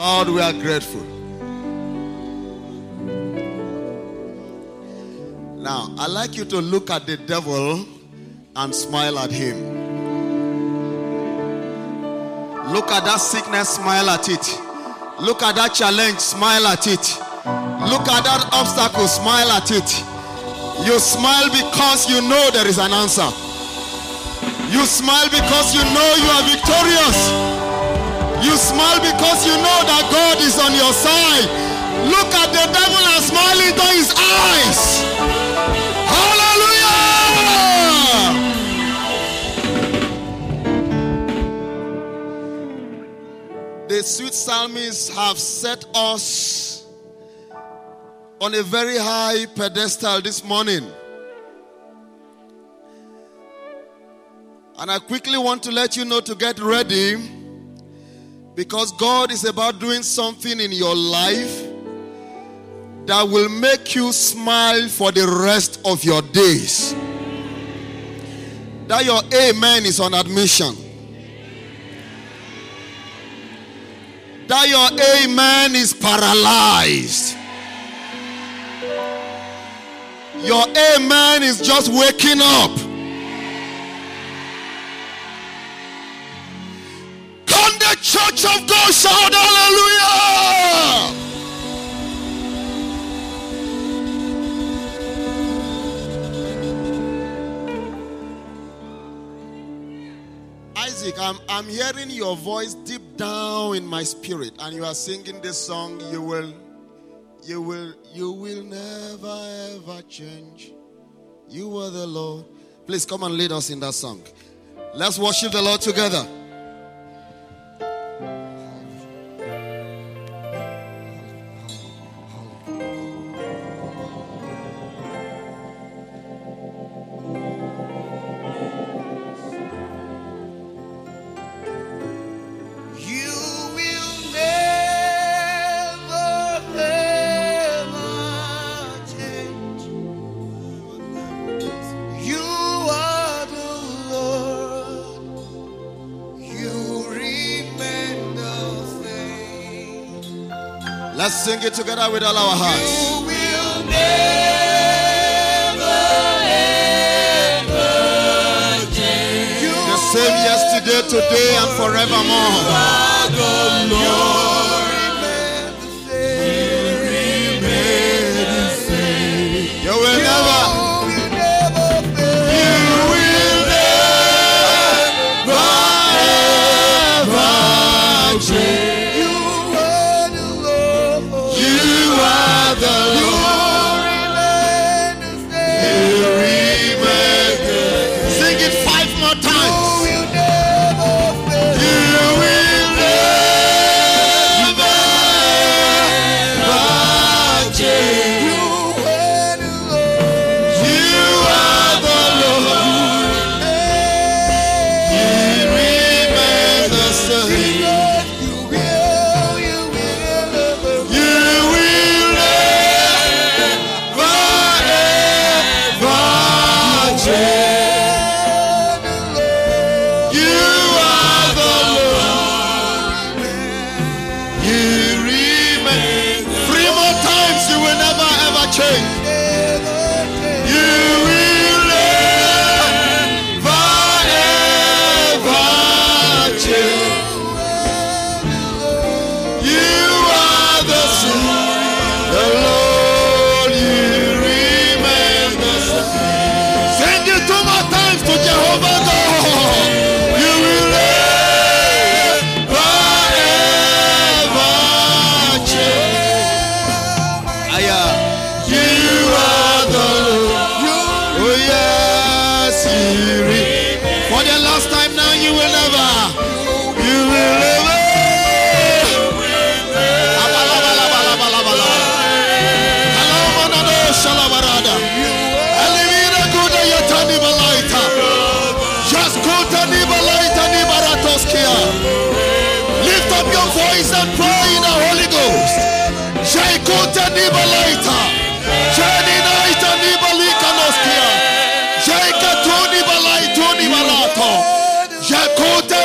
Lord, we are grateful. Now, I'd like you to look at the devil and smile at him. Look at that sickness, smile at it. Look at that challenge, smile at it. Look at that obstacle, smile at it. You smile because you know there is an answer. You smile because you know you are victorious. You smile because you know that God is on your side. Look at the devil and smile into his eyes. Hallelujah! The sweet psalmists have set us on a very high pedestal this morning. And I quickly want to let you know to get ready because God is about doing something in your life that will make you smile for the rest of your days. That your amen is on admission. That your amen is paralyzed. Your amen is just waking up. The church of God, shout hallelujah! Isaac, I'm, I'm hearing your voice deep down in my spirit, and you are singing this song. You will, you will, you will never ever change. You are the Lord. Please come and lead us in that song. Let's worship the Lord together. Sing it together with all our hearts. You will never, ever change. The same yesterday, today, and forevermore. You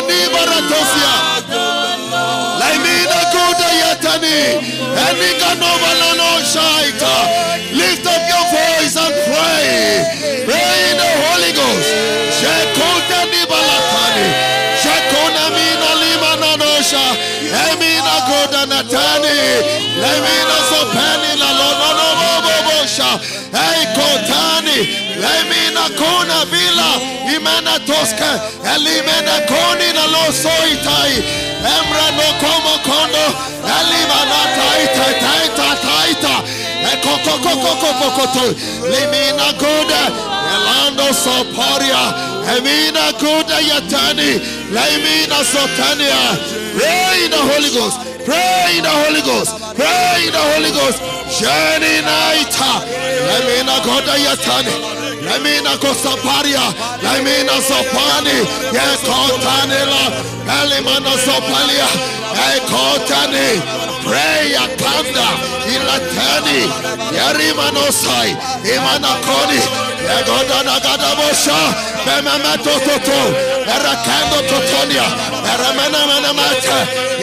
Shakuta ni baratosia. Laimina kuda ya Tani. Enika no balano shaita. Lift up your voice and pray. Pray in the Holy Ghost. Shekota ni balatani. Shekona mina lima nanosha. Emina goda natani. Lemina sopeni la lono no bobo bosha. Ei kotani. Lemina kona vila. Toska. Elimena koni na lo soitai. Emra no como kondo. Elima na taita taita taita. Ekokokokokokoko. Limina goda. Elando soparia. Emina goda yatani. Lemina sotania. Pray in the Holy Ghost. Pray in the Holy Ghost. Pray in the Holy Ghost. Journey night. Lemina goda yatani. Lemina kosaparia. Lemina sopani. Yekotanila. Elimana sopalia. Ekotani. Pray akanda. Ilatani. Yerimanosai. Imanakoni. Egoda nagada bosha. Bemamato toto. Erakando totonia. Eramana mana mata.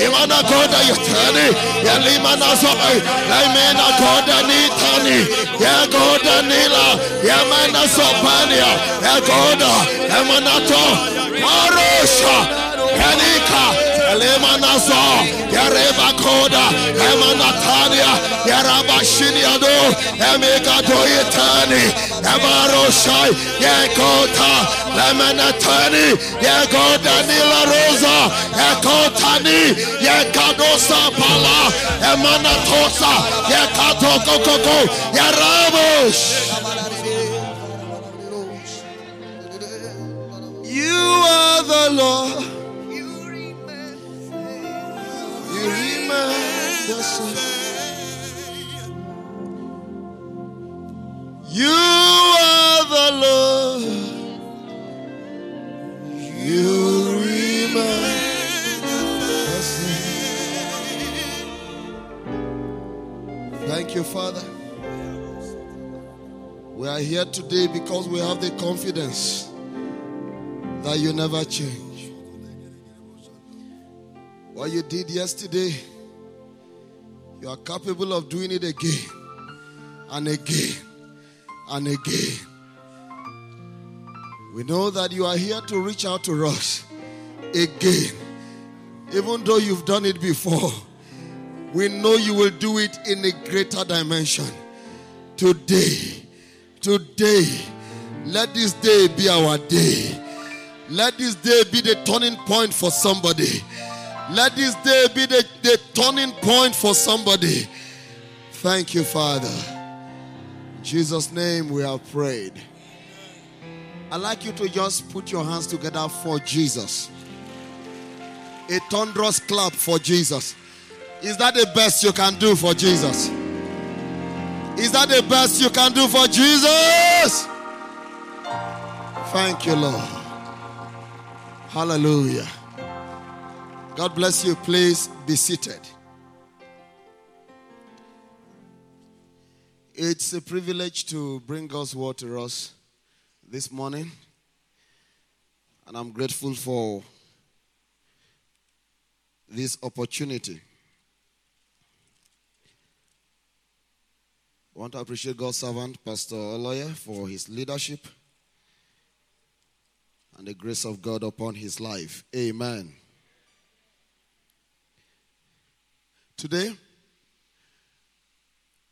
Imana goda yatani. Yalimana zoi. Lemina goda nitani. Yagoda nila. Yamana sopania. Yagoda. Emanato. Marosha. Yanika. Elemanazo, Koda, Yakota, Lemanatani, Yagoda Nila Rosa, Yakotani, Yakadosa Pala, Emanatosa, Yarabosh. You are the Lord. Today because we have the confidence that you never change. What you did yesterday, you are capable of doing it again and again and again. We know that you are here to reach out to us again. Even though you've done it before, we know you will do it in a greater dimension. Today, today, let this day be our day. Let this day be the turning point for somebody. Let this day be the, the turning point for somebody. Thank you, Father. In Jesus' name we have prayed. I'd like you to just put your hands together for Jesus. A thunderous clap for Jesus. Is that the best you can do for Jesus? Is that the best you can do for Jesus? Thank you, Lord. Hallelujah. God bless you. Please be seated. It's a privilege to bring God's word to us this morning. And I'm grateful for this opportunity. I want to appreciate God's servant, Pastor Oloye, for his leadership and the grace of God upon his life. Amen. Today,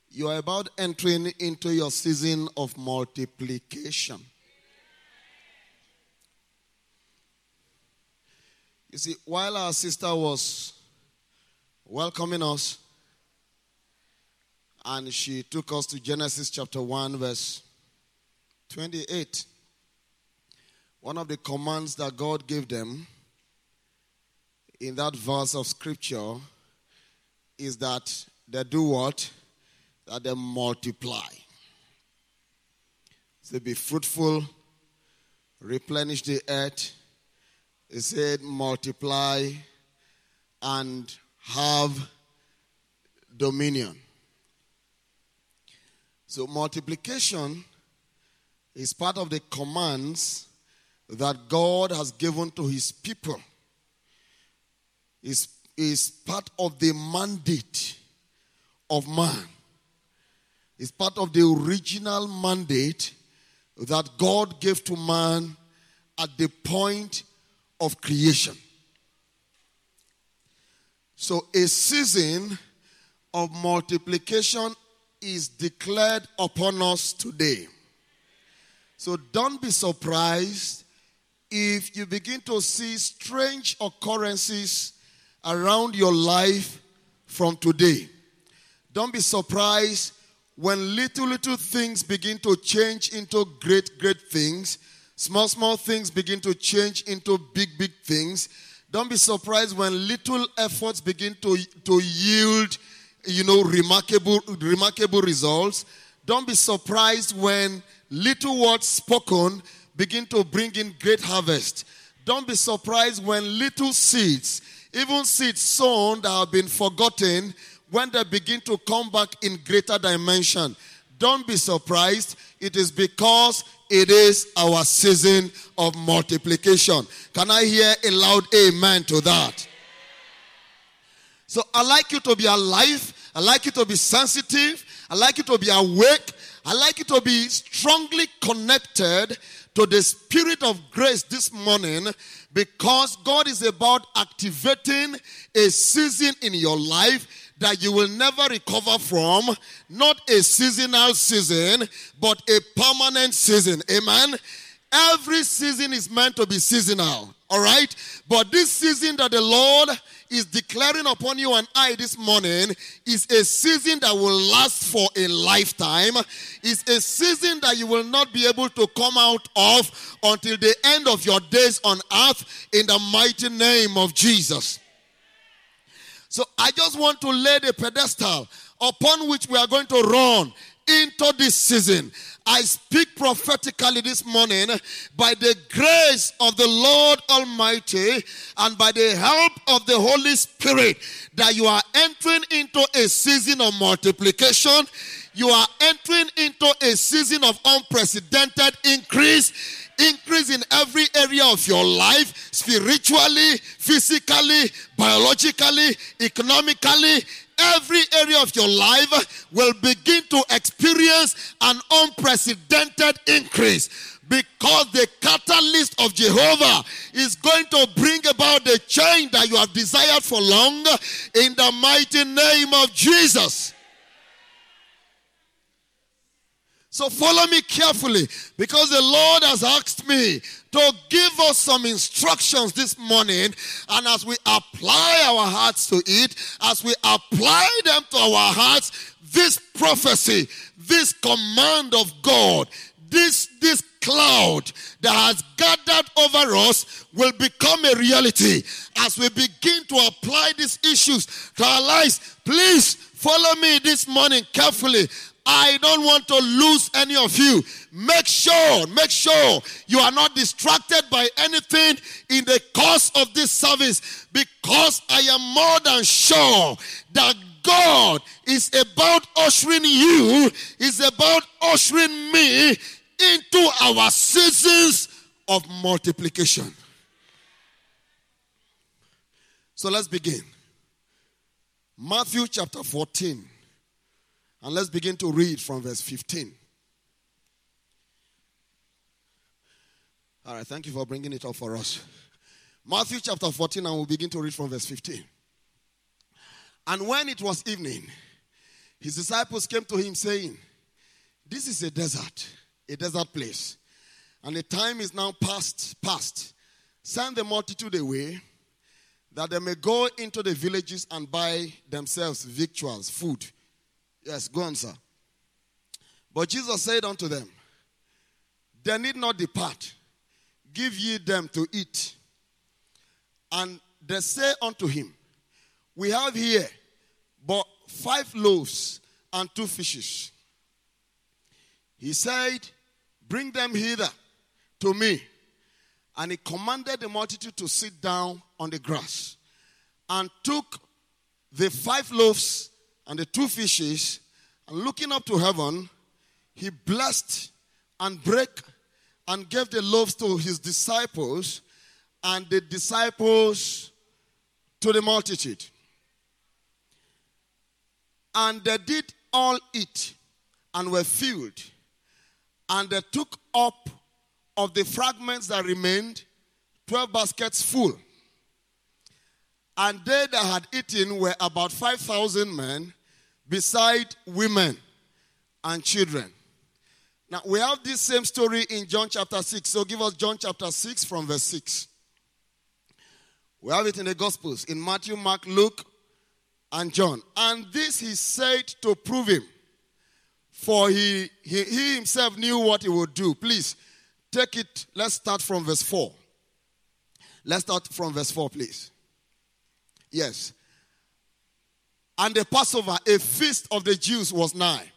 you are about entering into your season of multiplication. You see, while our sister was welcoming us, and she took us to Genesis chapter 1, verse 28. One of the commands that God gave them in that verse of scripture is that they do what? That they multiply. So be fruitful, replenish the earth. He said, multiply and have dominion. So, multiplication is part of the commands that God has given to his people. It's is part of the mandate of man. It's part of the original mandate that God gave to man at the point of creation. So, a season of multiplication is declared upon us today. So, don't be surprised if you begin to see strange occurrences around your life from today. Don't be surprised when little, little things begin to change into great, great things. Small, small things begin to change into big, big things. Don't be surprised when little efforts begin to, to yield, you know, remarkable, remarkable results. Don't be surprised when little words spoken begin to bring in great harvest. Don't be surprised when little seeds, even seeds sown that have been forgotten, when they begin to come back in greater dimension. Don't be surprised. It is because it is our season of multiplication. Can I hear a loud amen to that? So I like you to be alive. I like you to be sensitive. I like you to be awake. I like you to be strongly connected to the spirit of grace this morning because God is about activating a season in your life that you will never recover from. Not a seasonal season, but a permanent season. Amen. Every season is meant to be seasonal. All right? But this season that the Lord is declaring upon you and I this morning is a season that will last for a lifetime. It's a season that you will not be able to come out of until the end of your days on earth in the mighty name of Jesus. So I just want to lay the pedestal upon which we are going to run into this season. I speak prophetically this morning by the grace of the Lord Almighty and by the help of the Holy Spirit that you are entering into a season of multiplication. You are entering into a season of unprecedented increase increase in every area of your life spiritually, physically, biologically, economically, every area of your life will begin to experience an unprecedented increase because the catalyst of Jehovah is going to bring about the change that you have desired for long in the mighty name of Jesus. So follow me carefully because the Lord has asked me to give us some instructions this morning. And as we apply our hearts to it, as we apply them to our hearts, this prophecy, this command of God, this, this cloud that has gathered over us will become a reality as we begin to apply these issues to our lives. Please follow me this morning carefully I don't want to lose any of you. Make sure, make sure you are not distracted by anything in the course of this service because I am more than sure that God is about ushering you, is about ushering me into our seasons of multiplication. So let's begin. Matthew chapter 14. And let's begin to read from verse 15. All right, thank you for bringing it up for us. Matthew chapter 14, and we'll begin to read from verse 15. And when it was evening, his disciples came to him saying, This is a desert, a desert place, and the time is now past, past. Send the multitude away that they may go into the villages and buy themselves victuals, food Yes, go on, sir. But Jesus said unto them, They need not depart. Give ye them to eat. And they say unto him, We have here but five loaves and two fishes. He said, Bring them hither to me. And he commanded the multitude to sit down on the grass and took the five loaves and the two fishes, and looking up to heaven, he blessed and broke and gave the loaves to his disciples, and the disciples to the multitude. And they did all eat and were filled. And they took up of the fragments that remained 12 baskets full. And they that had eaten were about 5,000 men, beside women and children. Now, we have this same story in John chapter 6. So give us John chapter 6 from verse 6. We have it in the Gospels in Matthew, Mark, Luke, and John. And this he said to prove him, for he, he, he himself knew what he would do. Please take it. Let's start from verse 4. Let's start from verse 4, please. Yes. And the Passover, a feast of the Jews, was nigh.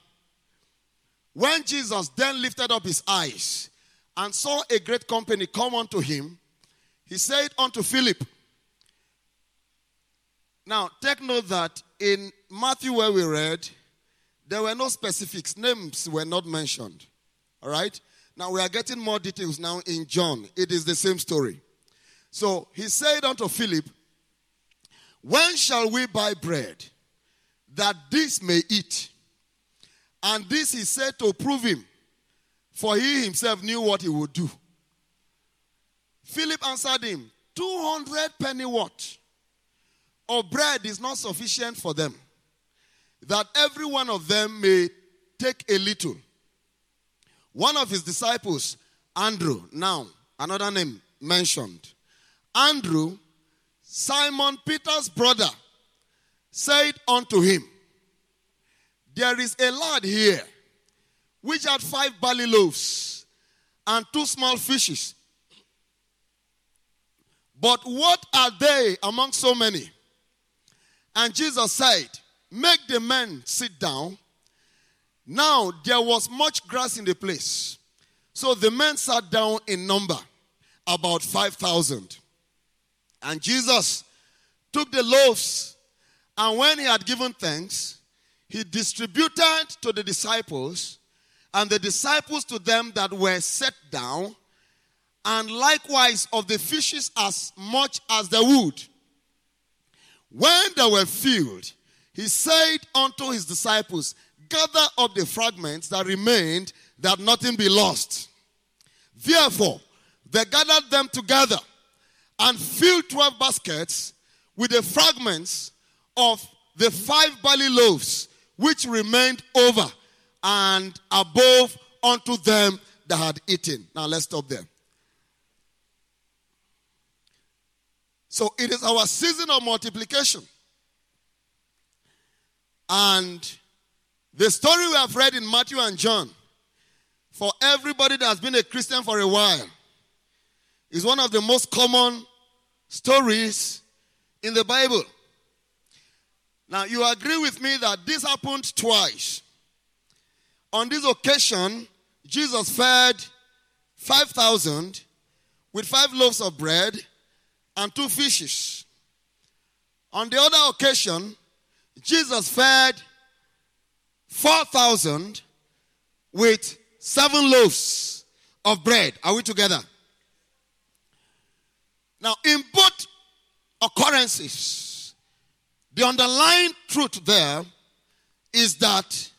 When Jesus then lifted up his eyes and saw a great company come unto him, he said unto Philip, Now take note that in Matthew, where we read, there were no specifics, names were not mentioned. All right? Now we are getting more details now in John. It is the same story. So he said unto Philip, When shall we buy bread that this may eat? And this he said to prove him, for he himself knew what he would do. Philip answered him, 200 penny what? Of bread is not sufficient for them, that every one of them may take a little. One of his disciples, Andrew, now another name mentioned, Andrew, Simon Peter's brother, said unto him, There is a lad here which had five barley loaves and two small fishes. But what are they among so many? And Jesus said, Make the men sit down. Now there was much grass in the place. So the men sat down in number, about 5,000. And Jesus took the loaves, and when he had given thanks, he distributed to the disciples, and the disciples to them that were set down, and likewise of the fishes as much as they would. When they were filled, he said unto his disciples, Gather up the fragments that remained, that nothing be lost. Therefore, they gathered them together and filled 12 baskets with the fragments of the five barley loaves which remained over and above unto them that had eaten. Now let's stop there. So it is our season of multiplication. And the story we have read in Matthew and John, for everybody that has been a Christian for a while, is one of the most common stories in the Bible. Now, you agree with me that this happened twice. On this occasion, Jesus fed 5,000 with five loaves of bread and two fishes. On the other occasion, Jesus fed 4,000 with seven loaves of bread. Are we together? Now, in both occurrences, the underlying truth there is that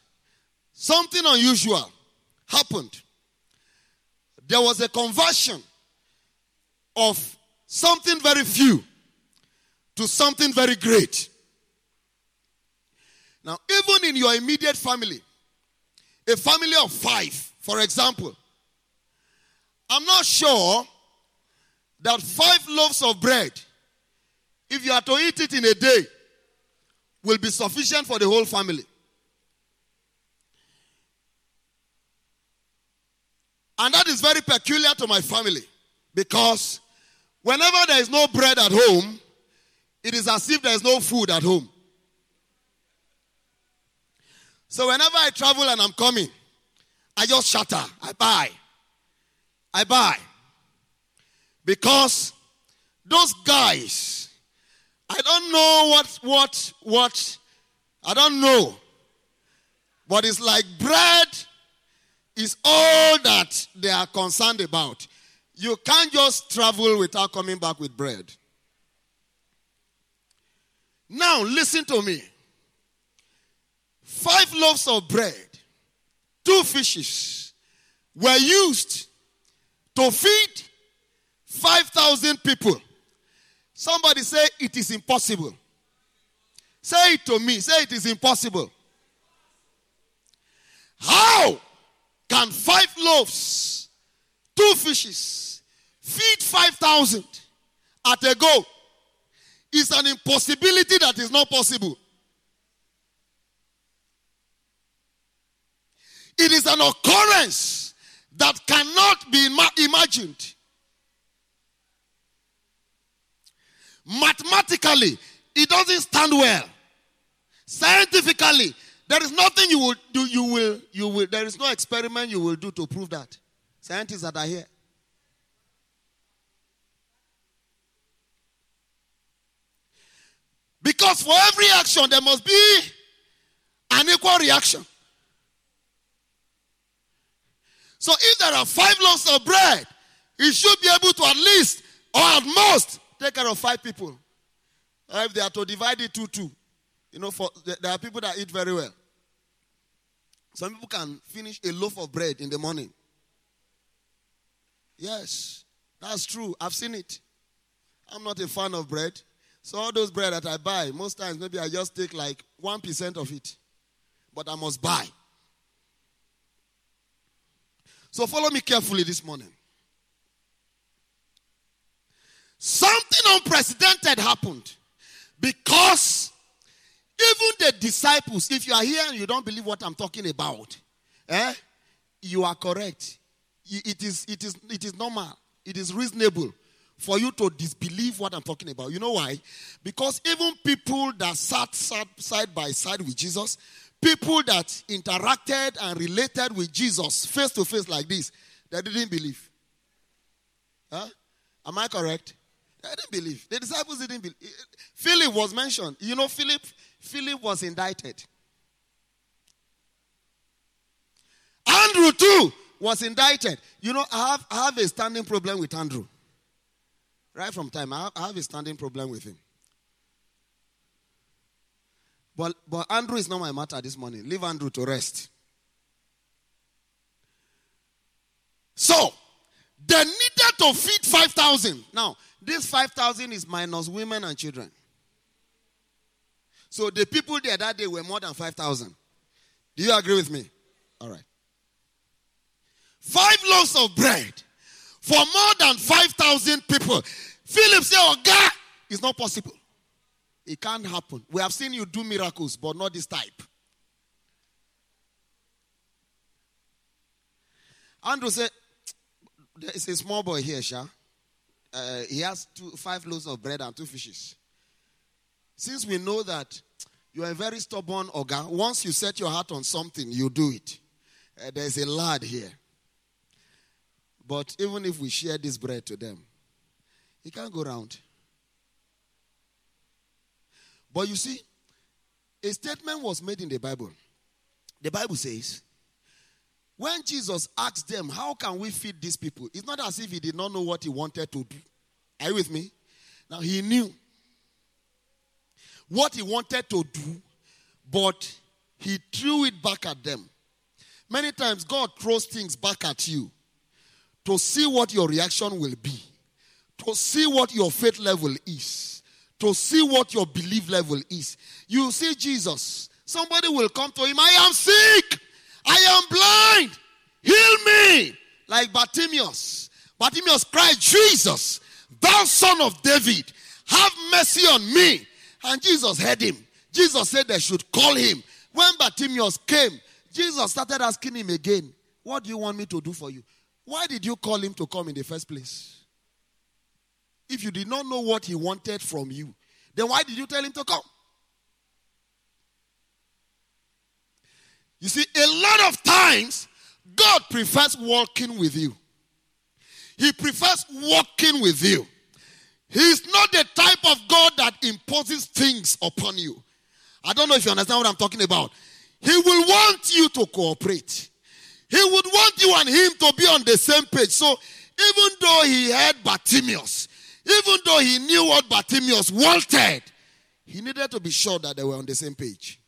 something unusual happened. There was a conversion of something very few to something very great. Now, even in your immediate family, a family of five, for example, I'm not sure that five loaves of bread, if you are to eat it in a day, will be sufficient for the whole family. And that is very peculiar to my family because whenever there is no bread at home, it is as if there is no food at home. So whenever I travel and I'm coming, I just shatter. I buy. I buy. Because those guys, I don't know what, what, what, I don't know. But it's like bread is all that they are concerned about. You can't just travel without coming back with bread. Now, listen to me. Five loaves of bread, two fishes were used to feed 5,000 people. Somebody say it is impossible. Say it to me. Say it is impossible. How can five loaves, two fishes, feed 5,000 at a go? It's an impossibility that is not possible. It is an occurrence that cannot be imagined. Mathematically, it doesn't stand well. Scientifically, there is nothing you will do, you will, you will, there is no experiment you will do to prove that. Scientists that are here. Because for every action, there must be an equal reaction. So if there are five loaves of bread, he should be able to at least, or at most, take care of five people. Or if they are to divide it two, two. You know, for there are people that eat very well. Some people can finish a loaf of bread in the morning. Yes, that's true. I've seen it. I'm not a fan of bread. So all those bread that I buy, most times maybe I just take like 1% of it. But I must buy. So follow me carefully this morning. Something unprecedented happened because even the disciples, if you are here and you don't believe what I'm talking about, eh, you are correct. It is, it is, it is normal. It is reasonable for you to disbelieve what I'm talking about. You know why? Because even people that sat, sat side by side with Jesus, people that interacted and related with Jesus face to face like this, they didn't believe. Huh? Am I correct? They didn't believe. The disciples didn't believe. Eh, eh, Philip was mentioned. You know, Philip, Philip was indicted. Andrew too was indicted. You know, I have, I have a standing problem with Andrew. Right from time, I have, I have a standing problem with him. But, but Andrew is not my matter this morning. Leave Andrew to rest. So, they needed to feed 5,000. Now, this 5,000 is minus women and children. So, the people there that day were more than 5,000. Do you agree with me? All right. Five loaves of bread for more than 5,000 people. Philip said, Oh, God, it's not possible. It can't happen. We have seen you do miracles, but not this type. Andrew said, There is a small boy here, Sha. Uh, he has two, five loaves of bread and two fishes. Since we know that you are a very stubborn ogre, once you set your heart on something, you do it. Uh, there's a lad here. But even if we share this bread to them, he can't go around. But you see, a statement was made in the Bible. The Bible says, when Jesus asked them, How can we feed these people? It's not as if he did not know what he wanted to do. Are you with me? Now, he knew what he wanted to do, but he threw it back at them. Many times, God throws things back at you to see what your reaction will be, to see what your faith level is to see what your belief level is. You see Jesus, somebody will come to him, I am sick, I am blind, heal me. Like Bartimaeus. Bartimaeus cried, Jesus, thou son of David, have mercy on me. And Jesus heard him. Jesus said they should call him. When Bartimaeus came, Jesus started asking him again, What do you want me to do for you? Why did you call him to come in the first place? If you did not know what he wanted from you, then why did you tell him to come? You see, a lot of times, God prefers walking with you. He prefers walking with you. He's not the type of God that imposes things upon you. I don't know if you understand what I'm talking about. He will want you to cooperate. He would want you and him to be on the same page. So even though he had Bartimaeus, even though he knew what Bartimaeus wanted, He needed to be sure that they were on the same page.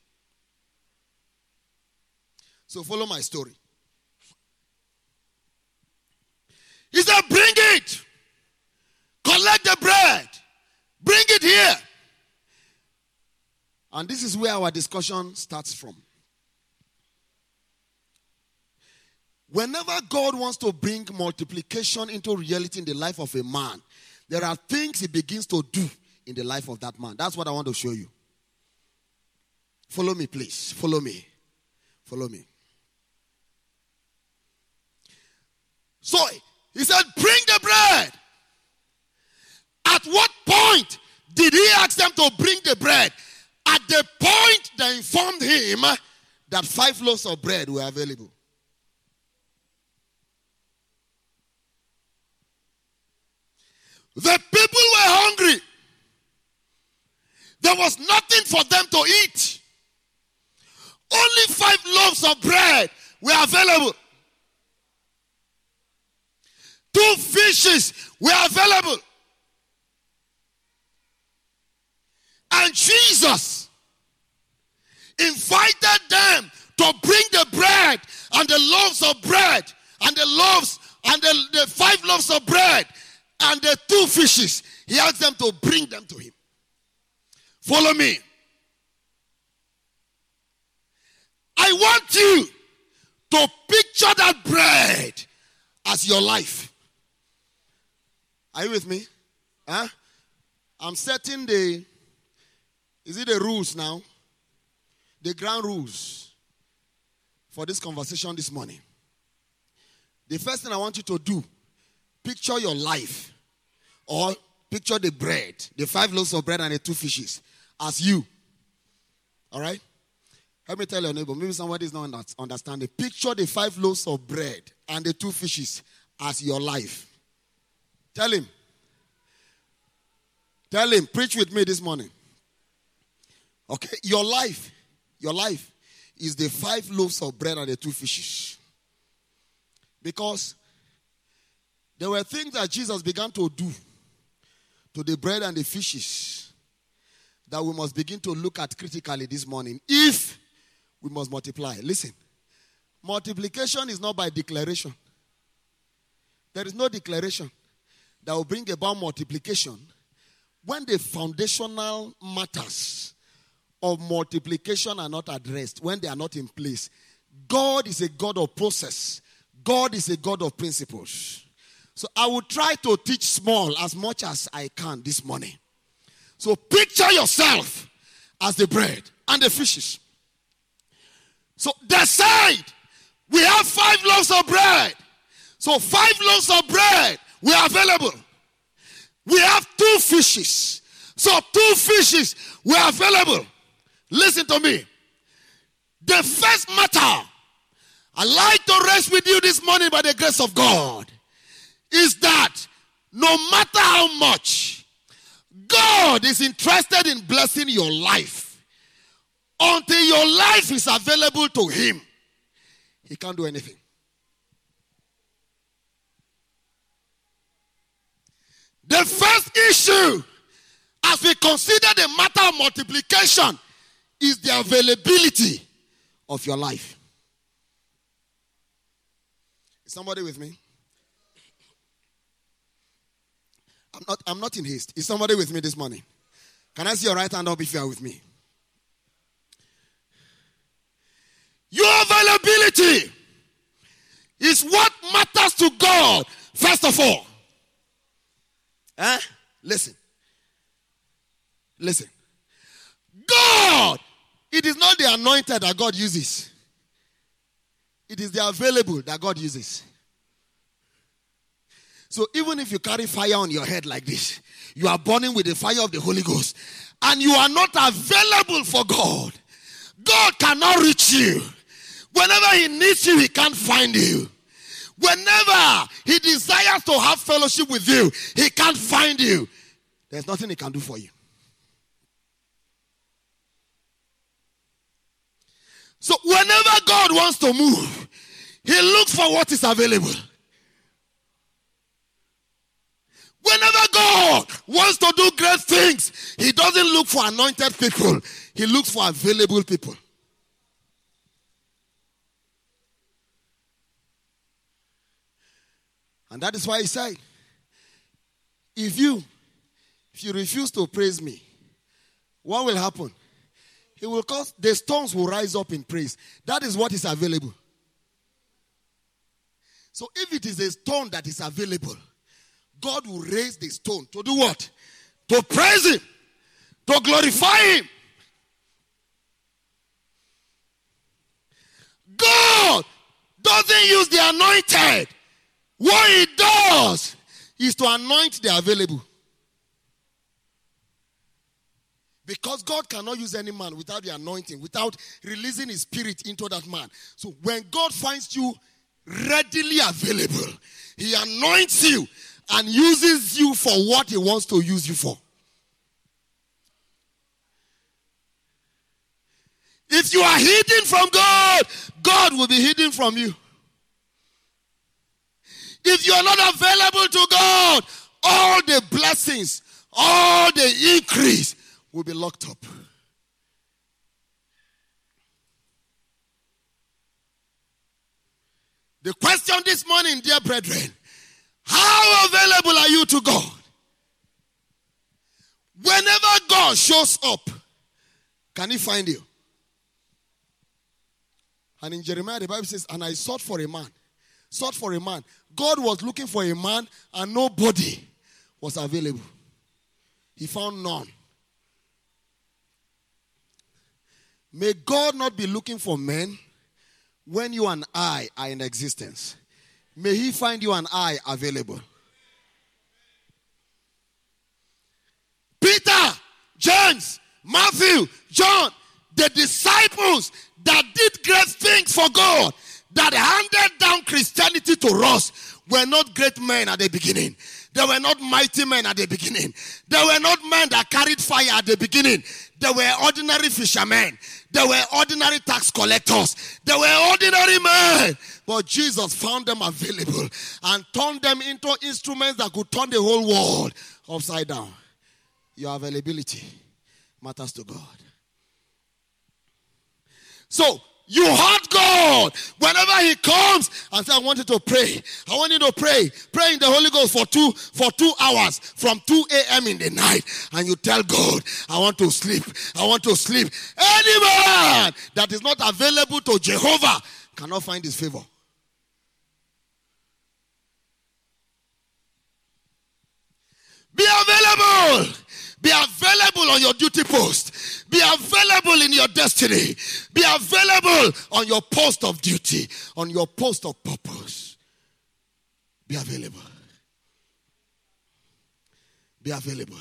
So follow my story. He said, Bring it. Collect the bread. Bring it here. And this is where our discussion starts from. Whenever God wants to bring multiplication into reality in the life of a man, there are things he begins to do in the life of that man. That's what I want to show you. Follow me, please. Follow me. Follow me. So he said, Bring the bread. At what point did he ask them to bring the bread? At the point they informed him that five loaves of bread were available. The people were hungry. There was nothing for them to eat. Only five loaves of bread were available. Two fishes were available. And Jesus invited them to bring the bread and the loaves of bread and the loaves and the, the five loaves of bread and the two fishes. He asked them to bring them to him. Follow me. I want you to picture that bread as your life. Are you with me? Huh? I'm setting the is it the rules now? The ground rules for this conversation this morning. The first thing I want you to do picture your life or picture the bread, the five loaves of bread and the two fishes as you. All right? Let me tell your neighbor, maybe somebody is not understanding. Picture the five loaves of bread and the two fishes as your life. Tell him. Tell him, preach with me this morning. Okay? Your life, your life is the five loaves of bread and the two fishes. Because there were things that Jesus began to do to the bread and the fishes that we must begin to look at critically this morning if we must multiply. Listen, multiplication is not by declaration. There is no declaration that will bring about multiplication when the foundational matters of multiplication are not addressed, when they are not in place. God is a God of process, God is a God of principles. So I will try to teach small as much as I can this morning. So picture yourself as the bread and the fishes. So decide we have five loaves of bread. So five loaves of bread were available. We have two fishes. So two fishes were available. Listen to me. The first matter I like to rest with you this morning by the grace of God is that no matter how much God is interested in blessing your life, until your life is available to Him, He can't do anything. The first issue, as we consider the matter of multiplication, is the availability of your life. Is somebody with me? I'm not, I'm not in haste. Is somebody with me this morning? Can I see your right hand up if you are with me? Your availability is what matters to God, first of all. Eh? Listen. Listen. God, it is not the anointed that God uses, it is the available that God uses. So even if you carry fire on your head like this, you are burning with the fire of the Holy Ghost, and you are not available for God, God cannot reach you. Whenever He needs you, He can't find you. Whenever He desires to have fellowship with you, He can't find you. There's nothing He can do for you. So, whenever God wants to move, He looks for what is available. Whenever God wants to do great things, He doesn't look for anointed people, He looks for available people. And that is why He said, if you if you refuse to praise me, what will happen? He will cause the stones will rise up in praise. That is what is available. So if it is a stone that is available, God will raise the stone to do what? To praise Him, to glorify Him. God doesn't use the anointed. What He does is to anoint the available. Because God cannot use any man without the anointing, without releasing his spirit into that man. So when God finds you readily available, he anoints you and uses you for what he wants to use you for. If you are hidden from God, God will be hidden from you. If you are not available to God, all the blessings, all the increase will be locked up. The question this morning, dear brethren, how available are you to God? Whenever God shows up, can he find you? And in Jeremiah, the Bible says, And I sought for a man. Sought for a man. God was looking for a man, and nobody was available. He found none. May God not be looking for men when you and I are in existence. May He find you and I available. Peter, James, Matthew, John, the disciples that did great things for God, that handed down Christianity to us, were not great men at the beginning. They were not mighty men at the beginning. They were not men that carried fire at the beginning. They were ordinary fishermen. They were ordinary tax collectors. They were ordinary men. But Jesus found them available and turned them into instruments that could turn the whole world upside down. Your availability matters to God. So, you heard God whenever He comes and say, I want you to pray. I want you to pray. Pray in the Holy Ghost for two for two hours from 2 a.m. in the night. And you tell God, I want to sleep. I want to sleep. Any man that is not available to Jehovah cannot find his favor. Be available. Be available on your duty post. Be available in your destiny. Be available on your post of duty, on your post of purpose. Be available. Be available.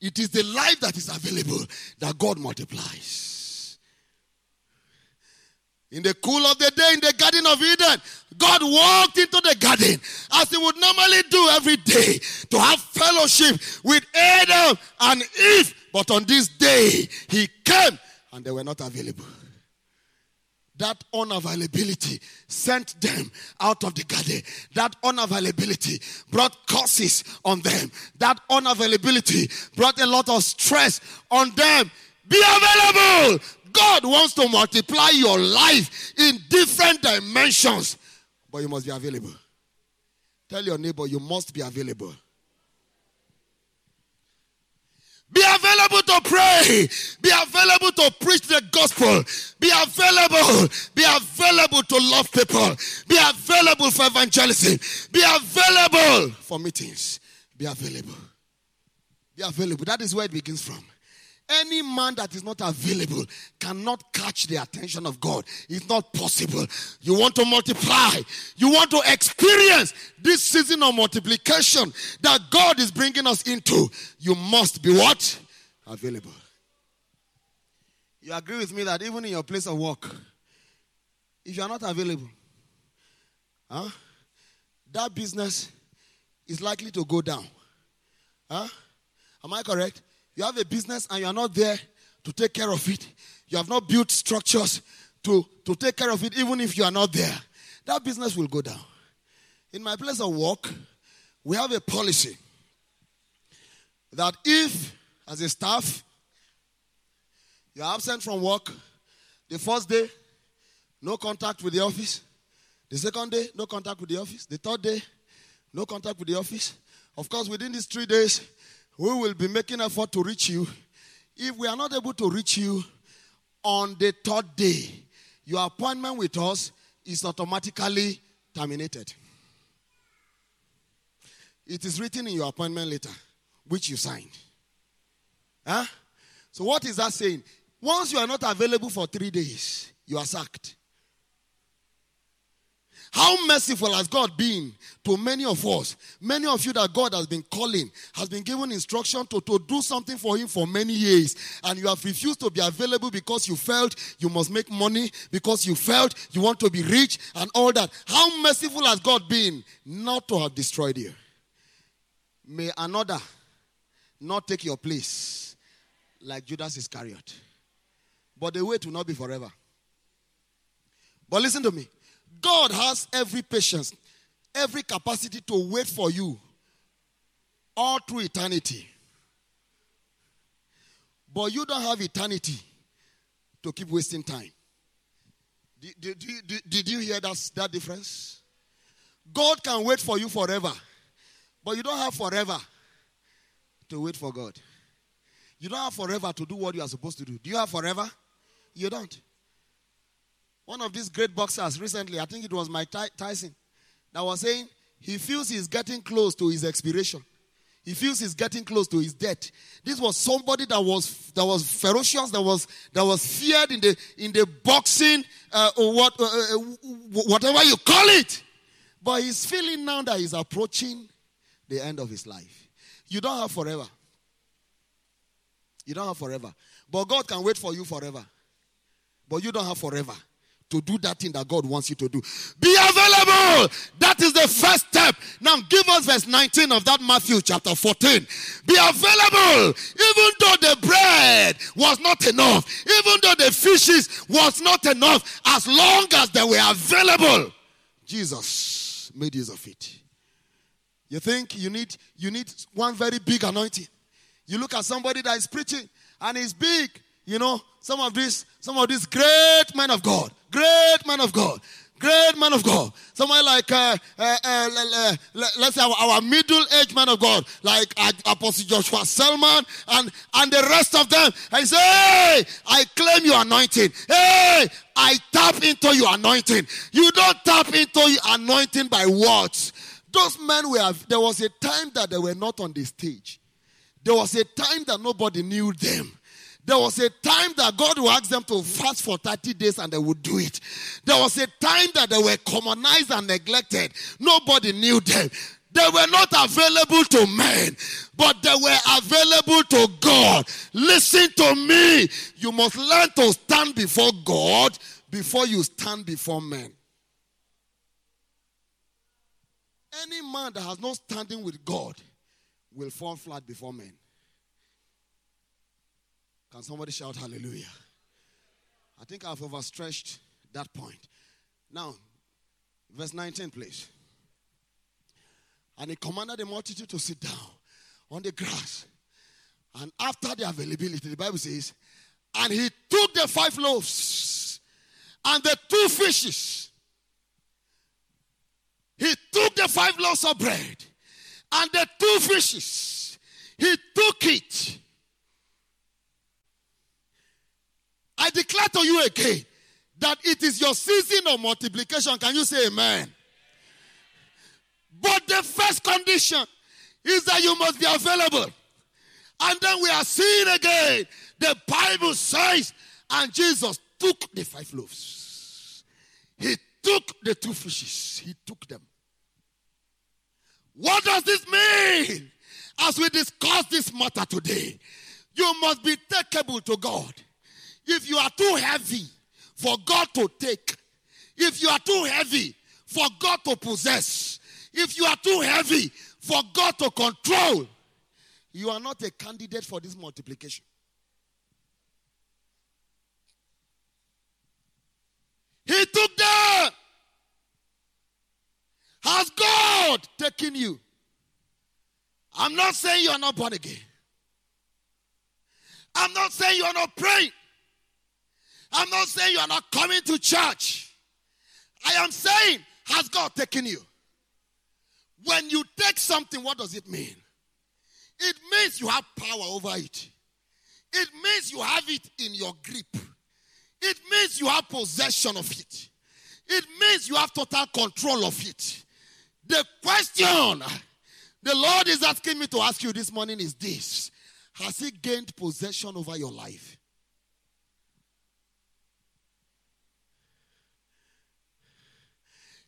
It is the life that is available that God multiplies. In the cool of the day in the Garden of Eden, God walked into the garden as he would normally do every day to have fellowship with Adam and Eve. But on this day, he came and they were not available. That unavailability sent them out of the garden. That unavailability brought curses on them. That unavailability brought a lot of stress on them. Be available. God wants to multiply your life in different dimensions, but you must be available. Tell your neighbor, you must be available. Be available to pray. Be available to preach the gospel. Be available. Be available to love people. Be available for evangelism. Be available for meetings. Be available. Be available. That is where it begins from. Any man that is not available cannot catch the attention of God. It's not possible. You want to multiply, you want to experience this season of multiplication that God is bringing us into. You must be what? Available. You agree with me that even in your place of work, if you are not available, huh, that business is likely to go down. Huh? Am I correct? You have a business and you are not there to take care of it. You have not built structures to, to take care of it, even if you are not there. That business will go down. In my place of work, we have a policy that if, as a staff, you're absent from work, the first day, no contact with the office. The second day, no contact with the office. The third day, no contact with the office. Of course, within these three days, we will be making effort to reach you. If we are not able to reach you on the third day, your appointment with us is automatically terminated. It is written in your appointment letter, which you signed. Huh? So, what is that saying? Once you are not available for three days, you are sacked. How merciful has God been to many of us? Many of you that God has been calling, has been given instruction to, to do something for Him for many years, and you have refused to be available because you felt you must make money, because you felt you want to be rich, and all that. How merciful has God been not to have destroyed you? May another not take your place like Judas Iscariot. But the wait will not be forever. But listen to me. God has every patience, every capacity to wait for you all through eternity. But you don't have eternity to keep wasting time. Did, did, did, did you hear that, that difference? God can wait for you forever, but you don't have forever to wait for God. You don't have forever to do what you are supposed to do. Do you have forever? You don't. One of these great boxers recently, I think it was Mike Tyson, that was saying he feels he's getting close to his expiration. He feels he's getting close to his death. This was somebody that was that was ferocious, that was that was feared in the in the boxing, uh, or what uh, uh whatever you call it. But he's feeling now that he's approaching the end of his life. You don't have forever. You don't have forever. But God can wait for you forever. But you don't have forever to do that thing that God wants you to do. Be available. That is the first step. Now give us verse 19 of that Matthew chapter 14. Be available. Even though the bread was not enough, even though the fishes was not enough, as long as they were available, Jesus made use of it. You think you need you need one very big anointing. You look at somebody that is preaching and he's big, you know, some of these some of these great men of God Great men of God. Great man of God. Somebody like, uh, uh, uh, let's say our, our middle-aged man of God, like Apostle Joshua Selman and, and the rest of them. I say, hey, I claim your anointing. Hey, I tap into your anointing. You don't tap into your anointing by words. Those men were, there was a time that they were not on the stage. There was a time that nobody knew them. There was a time that God would ask them to fast for 30 days and they would do it. There was a time that they were commonized and neglected. Nobody knew them. They were not available to men, but they were available to God. Listen to me. You must learn to stand before God before you stand before men. Any man that has no standing with God will fall flat before men. Can somebody shout hallelujah? I think I've overstretched that point. Now, verse 19, please. And he commanded the multitude to sit down on the grass. And after the availability, the Bible says, and he took the five loaves and the two fishes. He took the five loaves of bread and the two fishes. He took it I declare to you again that it is your season of multiplication. Can you say amen? But the first condition is that you must be available. And then we are seeing again, the Bible says, and Jesus took the five loaves. He took the two fishes. He took them. What does this mean? As we discuss this matter today, you must be takeable to God. If you are too heavy for God to take, if you are too heavy for God to possess, if you are too heavy for God to control, you are not a candidate for this multiplication. He took them. Has God taken you? I'm not saying you are not born again. I'm not saying you are not praying. I'm not saying you are not coming to church. I am saying, has God taken you? When you take something, what does it mean? It means you have power over it. It means you have it in your grip. It means you have possession of it. It means you have total control of it. The question the Lord is asking me to ask you this morning is this Has He gained possession over your life?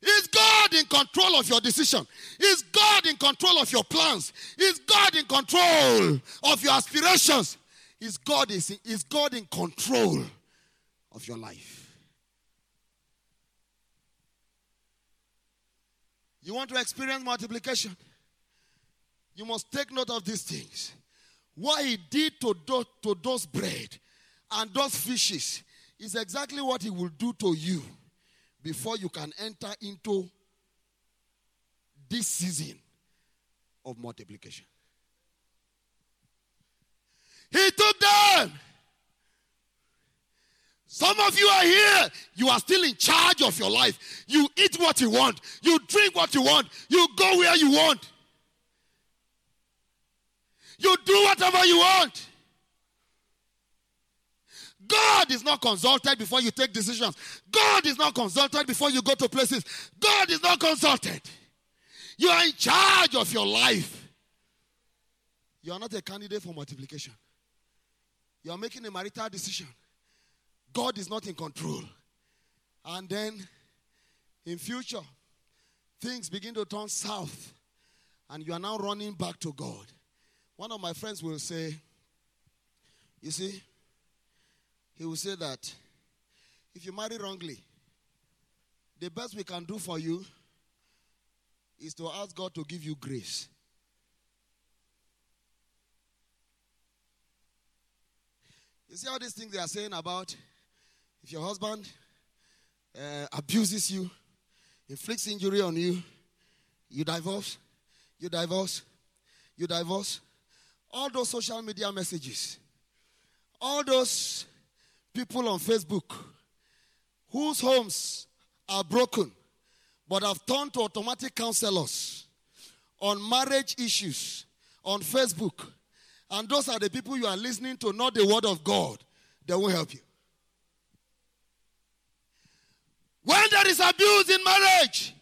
Is God in control of your decision? Is God in control of your plans? Is God in control of your aspirations? Is God is, is God in control of your life? You want to experience multiplication? You must take note of these things. What he did to to those bread and those fishes is exactly what he will do to you before you can enter into this season of multiplication. He took them. Some of you are here. You are still in charge of your life. You eat what you want. You drink what you want. You go where you want. You do whatever you want. God is not consulted before you take decisions. God is not consulted before you go to places. God is not consulted. You are in charge of your life. You are not a candidate for multiplication. You are making a marital decision. God is not in control. And then in future, things begin to turn south. And you are now running back to God. One of my friends will say, You see, he will say that if you marry wrongly, the best we can do for you is to ask God to give you grace. You see all these things they are saying about if your husband uh, abuses you, inflicts injury on you, you divorce, you divorce, you divorce. All those social media messages, all those people on Facebook whose homes are broken but have turned to automatic counselors on marriage issues on Facebook. And those are the people you are listening to, not the word of God. They won't help you. When there is abuse in marriage,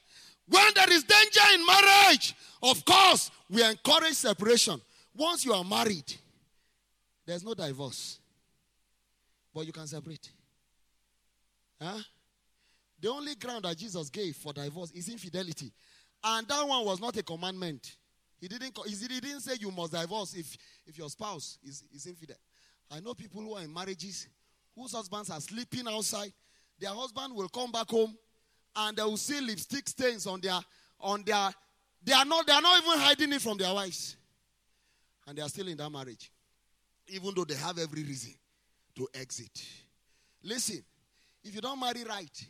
when there is danger in marriage, of course, we encourage separation. Once you are married, there's no divorce. But you can separate. Huh? The only ground that Jesus gave for divorce is infidelity. And that one was not a commandment. He didn't, he didn't say you must divorce if, if your spouse is, is infidel. I know people who are in marriages whose husbands are sleeping outside. Their husband will come back home and they will see lipstick stains on their on their they are not they are not even hiding it from their wives. And they are still in that marriage. Even though they have every reason to exit. Listen, if you don't marry right,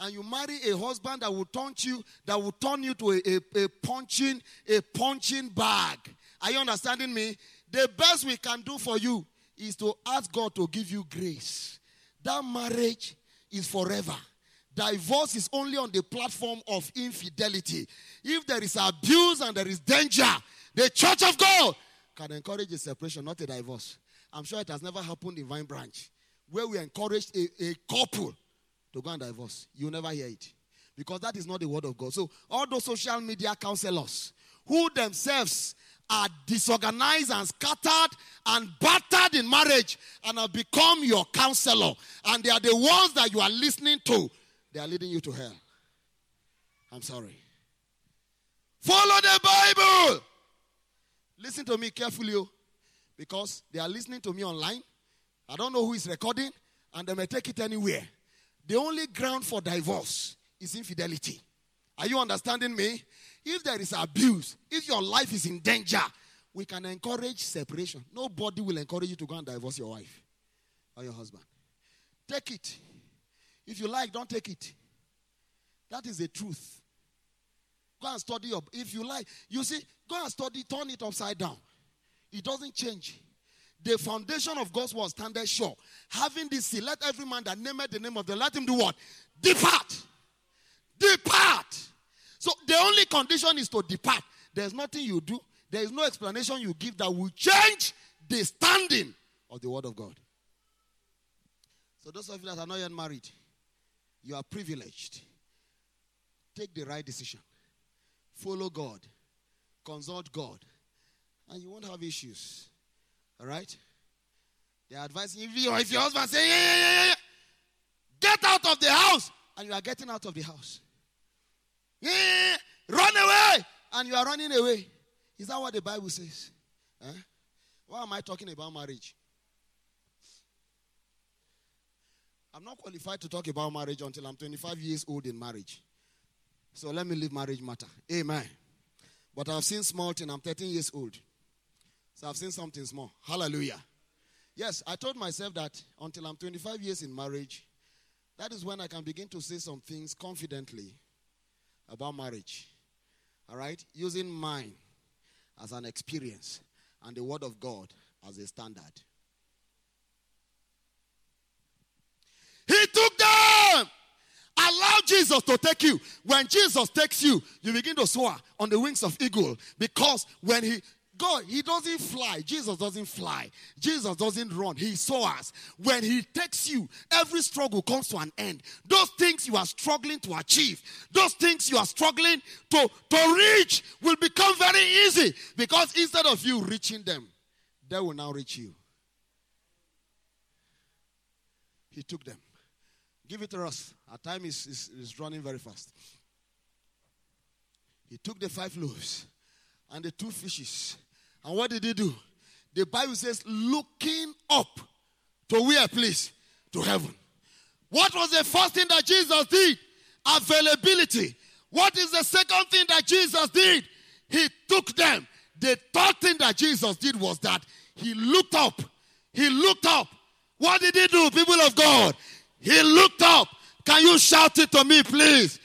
and you marry a husband that will turn you, that will turn you to a, a, a punching, a punching bag. Are you understanding me? The best we can do for you is to ask God to give you grace. That marriage is forever. Divorce is only on the platform of infidelity. If there is abuse and there is danger, the church of God can encourage a separation, not a divorce. I'm sure it has never happened in Vine Branch, where we encouraged a, a couple to go and divorce. You'll never hear it. Because that is not the word of God. So, all those social media counselors who themselves are disorganized and scattered and battered in marriage and have become your counselor, and they are the ones that you are listening to, they are leading you to hell. I'm sorry. Follow the Bible. Listen to me carefully. Oh. Because they are listening to me online. I don't know who is recording, and they may take it anywhere. The only ground for divorce is infidelity. Are you understanding me? If there is abuse, if your life is in danger, we can encourage separation. Nobody will encourage you to go and divorce your wife or your husband. Take it. If you like, don't take it. That is the truth. Go and study your. If you like, you see, go and study, turn it upside down. It doesn't change. The foundation of God's word standeth sure. Having this seal, let every man that nameth the name of the let him do what? Depart. Depart. So the only condition is to depart. There's nothing you do, there is no explanation you give that will change the standing of the word of God. So those of you that are not yet married, you are privileged. Take the right decision. Follow God. Consult God. And you won't have issues. All right? They are advising you, or if your husband say, yeah, yeah, yeah, yeah, get out of the house, and you are getting out of the house. Yeah, yeah, yeah, run away, and you are running away. Is that what the Bible says? Huh? Why am I talking about marriage? I'm not qualified to talk about marriage until I'm 25 years old in marriage. So let me leave marriage matter. Amen. But I've seen small thing. I'm 13 years old. So I've seen something small. Hallelujah. Yes, I told myself that until I'm 25 years in marriage, that is when I can begin to say some things confidently about marriage. All right? Using mine as an experience and the Word of God as a standard. He took them. Allow Jesus to take you. When Jesus takes you, you begin to soar on the wings of eagle because when he God, he doesn't fly. Jesus doesn't fly. Jesus doesn't run. He soars. When he takes you, every struggle comes to an end. Those things you are struggling to achieve, those things you are struggling to, to reach will become very easy because instead of you reaching them, they will now reach you. He took them. Give it to us. Our time is, is, is running very fast. He took the five loaves and the two fishes. And what did he do? The Bible says, looking up to where, please? To heaven. What was the first thing that Jesus did? Availability. What is the second thing that Jesus did? He took them. The third thing that Jesus did was that he looked up. He looked up. What did he do, people of God? He looked up. Can you shout it to me, please?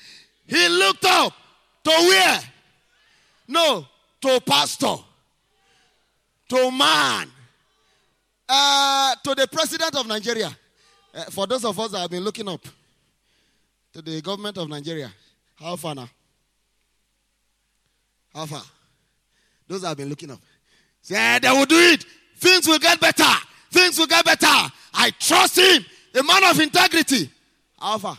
He looked up to where? No, to pastor, to man, uh, to the president of Nigeria. Uh, for those of us that have been looking up to the government of Nigeria, how far now? How far? Those that have been looking up. Say, they will do it. Things will get better. Things will get better. I trust him. A man of integrity. Alpha.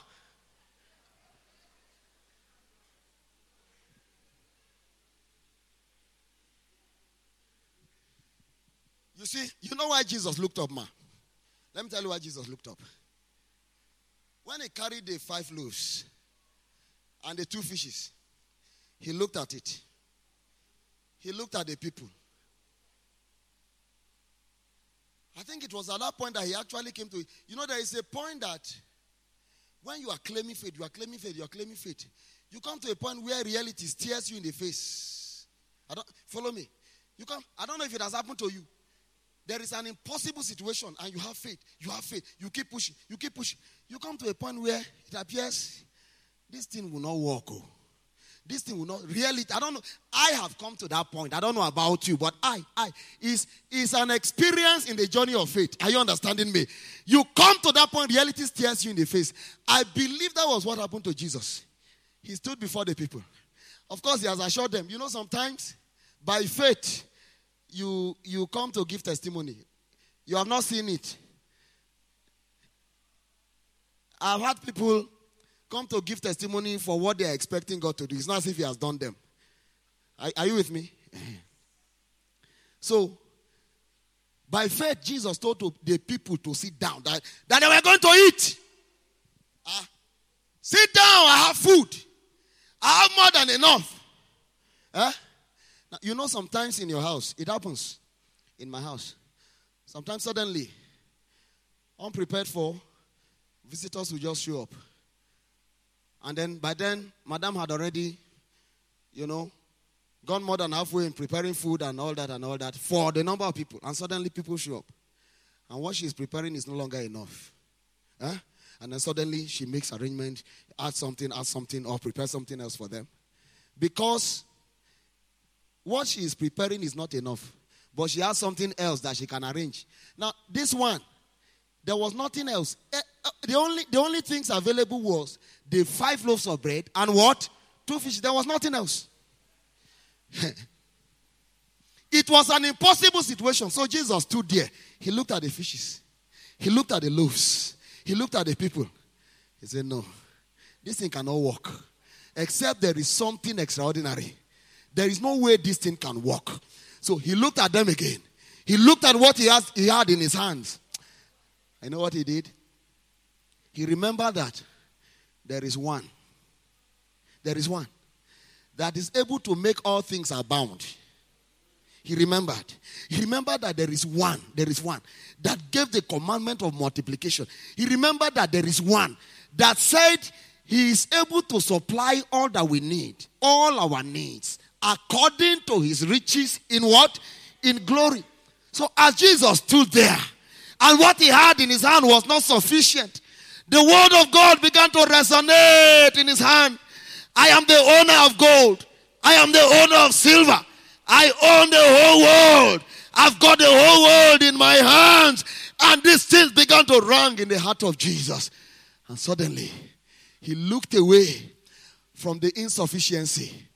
You see, you know why Jesus looked up, man? Let me tell you why Jesus looked up. When he carried the five loaves and the two fishes, he looked at it. He looked at the people. I think it was at that point that he actually came to it. You know, there is a point that when you are claiming faith, you are claiming faith, you are claiming faith. You come to a point where reality stares you in the face. I don't follow me. You come. I don't know if it has happened to you. There is an impossible situation, and you have faith. You have faith. You keep pushing. You keep pushing. You come to a point where it appears this thing will not work. Oh. This thing will not really. I don't know. I have come to that point. I don't know about you, but I, I is is an experience in the journey of faith. Are you understanding me? You come to that point, reality stares you in the face. I believe that was what happened to Jesus. He stood before the people. Of course, he has assured them. You know, sometimes by faith, you you come to give testimony. You have not seen it. I've had people come to give testimony for what they are expecting God to do. It's not as if He has done them. Are, are you with me? So, by faith, Jesus told to the people to sit down, that, that they were going to eat. Ah, sit down, I have food. I have more than enough. Eh? Now, you know, sometimes in your house, it happens. In my house. Sometimes suddenly, unprepared for, visitors will just show up. And then by then, Madam had already, you know, gone more than halfway in preparing food and all that and all that for the number of people. And suddenly people show up. And what she's preparing is no longer enough. Huh? And then suddenly she makes arrangement, add something, add something, or prepare something else for them. because what she is preparing is not enough. But she has something else that she can arrange. Now, this one, there was nothing else. Eh, eh, The only, the only things available was the five loaves of bread and what? Two fish. There was nothing else. it was an impossible situation. So Jesus stood there. He looked at the fishes. He looked at the loaves. He looked at the people. He said, No, this thing cannot work. Except there is something extraordinary. There is no way this thing can work. So he looked at them again. He looked at what he, has, he had in his hands. I know what he did? He remembered that there is one. There is one that is able to make all things abound. He remembered. He remembered that there is one. There is one that gave the commandment of multiplication. He remembered that there is one that said he is able to supply all that we need, all our needs, according to his riches in what? In glory. So as Jesus stood there, and what he had in his hand was not sufficient, the word of God began to resonate in his hand. I am the owner of gold. I am the owner of silver. I own the whole world. I've got the whole world in my hands. And these things began to rang in the heart of Jesus. And suddenly, he looked away from the insufficiency.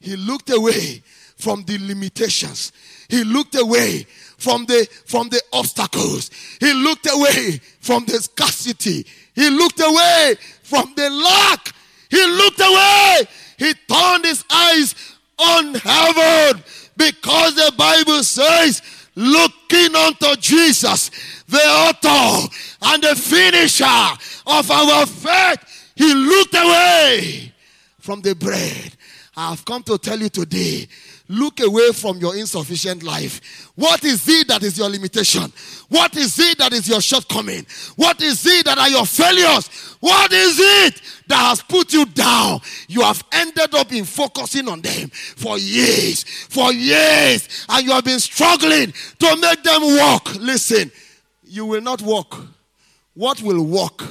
He looked away from the limitations. He looked away from the from the obstacles. He looked away from the scarcity. He looked away from the lack. He looked away. He turned his eyes on heaven because the Bible says, looking unto Jesus, the author and the finisher of our faith, he looked away from the bread. I have come to tell you today look away from your insufficient life. What is it that is your limitation? What is it that is your shortcoming? What is it that are your failures? What is it that has put you down? You have ended up in focusing on them for years, for years, and you have been struggling to make them work. Listen, you will not walk. What will work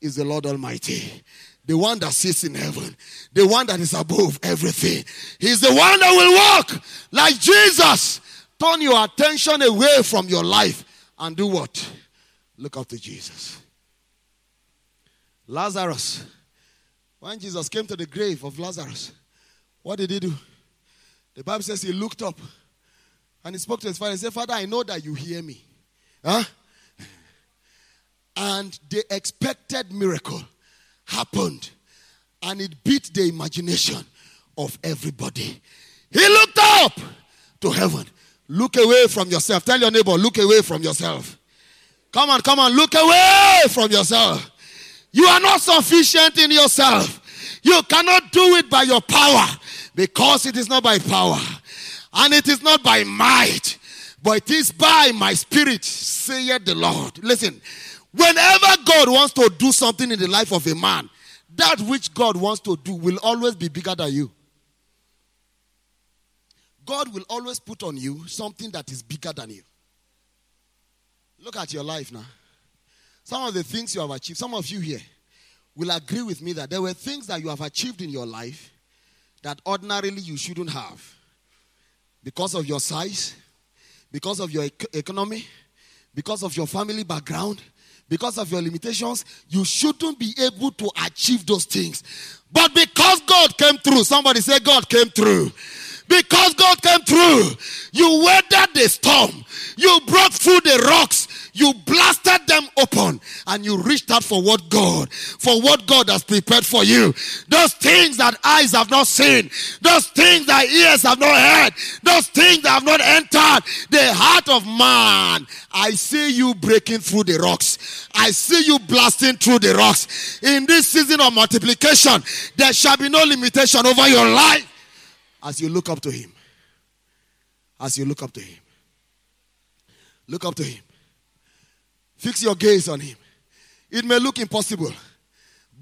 is the Lord Almighty the one that sits in heaven, the one that is above everything. He's the one that will walk like Jesus. Turn your attention away from your life and do what? Look up to Jesus. Lazarus. When Jesus came to the grave of Lazarus, what did he do? The Bible says he looked up and he spoke to his father and said, Father, I know that you hear me. Huh? And the expected miracle happened and it beat the imagination of everybody. He looked up to heaven. Look away from yourself. Tell your neighbor, look away from yourself. Come on, come on, look away from yourself. You are not sufficient in yourself. You cannot do it by your power because it is not by power and it is not by might, but it is by my spirit, saith the Lord. Listen, Whenever God wants to do something in the life of a man, that which God wants to do will always be bigger than you. God will always put on you something that is bigger than you. Look at your life now. Some of the things you have achieved, some of you here will agree with me that there were things that you have achieved in your life that ordinarily you shouldn't have because of your size, because of your economy, because of your family background, because of your limitations, you shouldn't be able to achieve those things. But because God came through, somebody say, God came through. Because God came through, you weathered the storm, you broke through the rocks, you blasted them open, and you reached out for what God, for what God has prepared for you. Those things that eyes have not seen, those things that ears have not heard, those things that have not entered the heart of man. I see you breaking through the rocks. I see you blasting through the rocks. In this season of multiplication, there shall be no limitation over your life as you look up to Him. As you look up to Him. Look up to Him. Fix your gaze on Him. It may look impossible,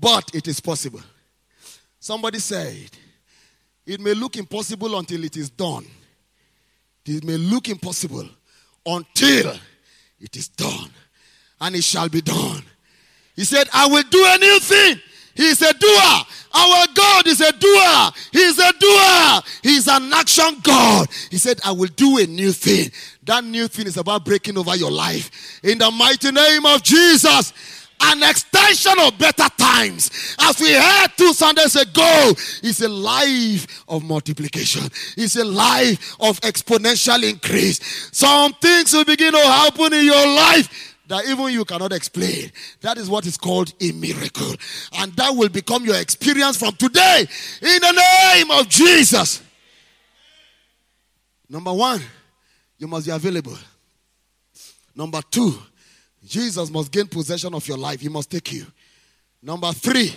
but it is possible. Somebody said, It may look impossible until it is done. It may look impossible until it is done. And it shall be done. He said, I will do a new thing. He's a doer. Our God is a doer. He's a doer. He's an action God. He said, I will do a new thing. That new thing is about breaking over your life. In the mighty name of Jesus an extension of better times. As we heard two Sundays ago, it's a life of multiplication. It's a life of exponential increase. Some things will begin to happen in your life that even you cannot explain. That is what is called a miracle. And that will become your experience from today in the name of Jesus. Number one, you must be available. Number two, Jesus must gain possession of your life. He must take you. Number three,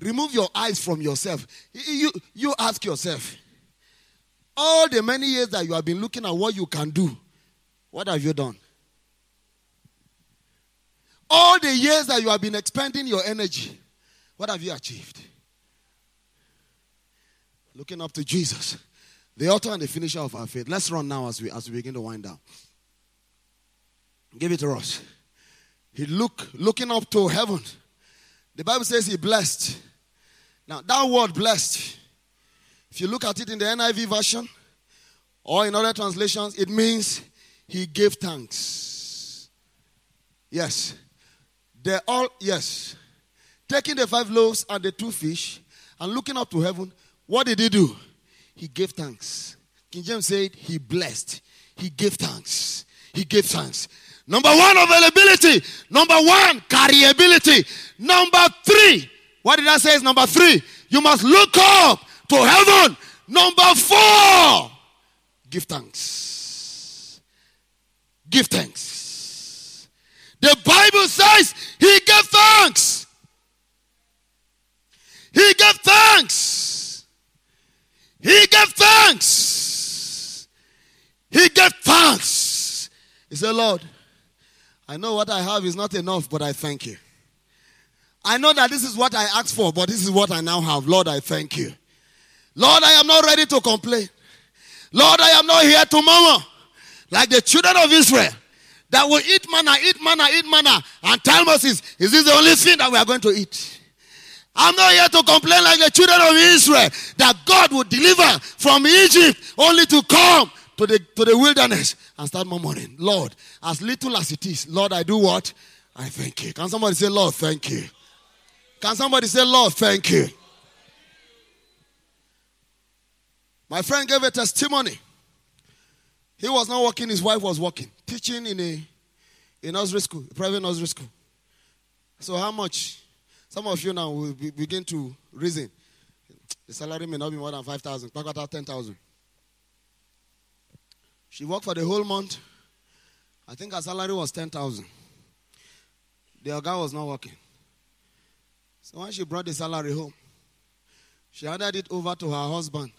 remove your eyes from yourself. You, you ask yourself, all the many years that you have been looking at what you can do, what have you done? All the years that you have been expending your energy, what have you achieved? Looking up to Jesus, the author and the finisher of our faith. Let's run now as we as we begin to wind down. Give it to us. He look looking up to heaven. The Bible says he blessed. Now that word blessed, if you look at it in the NIV version or in other translations, it means he gave thanks. Yes. They all yes. Taking the five loaves and the two fish and looking up to heaven, what did he do? He gave thanks. King James said he blessed. He gave thanks. He gave thanks. Number one, availability. Number one, carryability. Number three, what did I say is number three? You must look up to heaven. Number four, give thanks. Give thanks. The Bible says he gave thanks. He gave thanks. He gave thanks. He gave thanks. He said, Lord, I know what I have is not enough, but I thank you. I know that this is what I asked for, but this is what I now have. Lord, I thank you. Lord, I am not ready to complain. Lord, I am not here to murmur like the children of Israel that will eat manna, eat manna, eat manna, and tell Moses, is this the only thing that we are going to eat? I'm not here to complain like the children of Israel that God would deliver from Egypt only to come to the, to the wilderness and start murmuring. Lord, as little as it is, Lord, I do what? I thank you. Can somebody say, Lord, thank you? Can somebody say, Lord, thank you? My friend gave a testimony. He was not working, his wife was working, teaching in a, a nursery school, a private nursery school. So, how much? Some of you now will be, begin to reason. The salary may not be more than 5,000, back at 10,000. She worked for the whole month. I think her salary was 10,000. The guy was not working. So when she brought the salary home, she handed it over to her husband.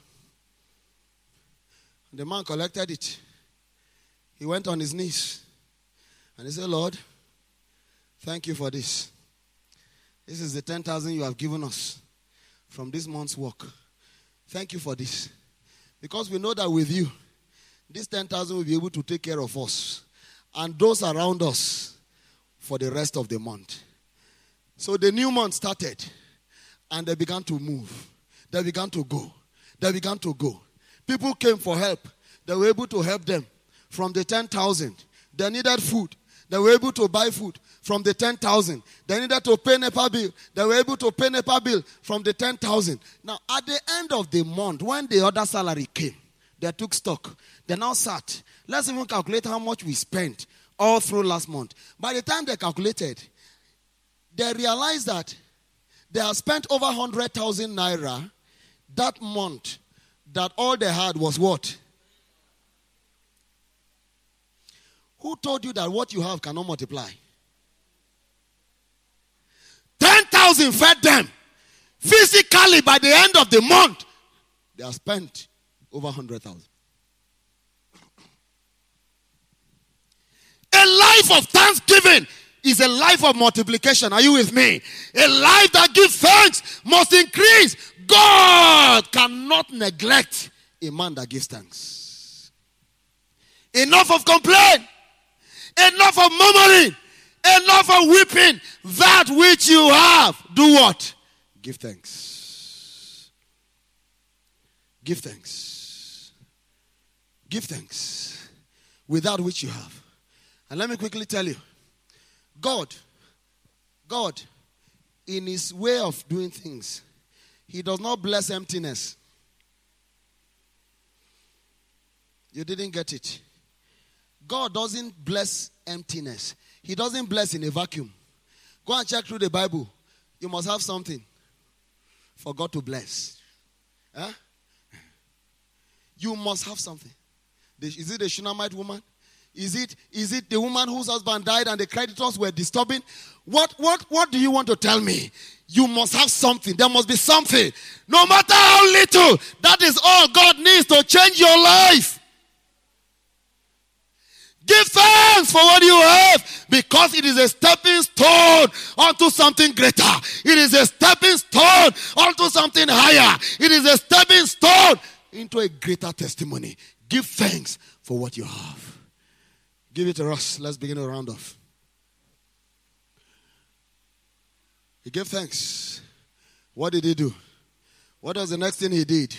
The man collected it. He went on his knees and he said, Lord, thank you for this. This is the 10,000 you have given us from this month's work. Thank you for this. Because we know that with you, this 10,000 will be able to take care of us and those around us for the rest of the month. So the new month started and they began to move. They began to go. They began to go. People came for help. They were able to help them from the 10,000. They needed food. They were able to buy food from the 10,000. They needed to pay NEPA bill. They were able to pay NEPA bill from the 10,000. Now, at the end of the month, when the other salary came, they took stock. They now sat. Let's even calculate how much we spent all through last month. By the time they calculated, they realized that they had spent over 100,000 naira that month. That all they had was what? Who told you that what you have cannot multiply? 10,000 fed them. Physically, by the end of the month, they have spent over 100,000. A life of thanksgiving is a life of multiplication. Are you with me? A life that gives thanks must increase. God cannot neglect a man that gives thanks. Enough of complaint. Enough of murmuring. Enough of weeping. That which you have, do what? Give thanks. Give thanks. Give thanks. Without which you have. And let me quickly tell you God, God, in his way of doing things, he does not bless emptiness. You didn't get it. God doesn't bless emptiness. He doesn't bless in a vacuum. Go and check through the Bible. You must have something for God to bless. Huh? You must have something. Is it the Shunammite woman? Is it is it the woman whose husband died and the creditors were disturbing? What what what do you want to tell me? You must have something. There must be something. No matter how little, that is all God needs to change your life. Give thanks for what you have because it is a stepping stone onto something greater. It is a stepping stone onto something higher. It is a stepping stone into a greater testimony. Give thanks for what you have. Give it to us. Let's begin a round off. He gave thanks. What did he do? What was the next thing he did?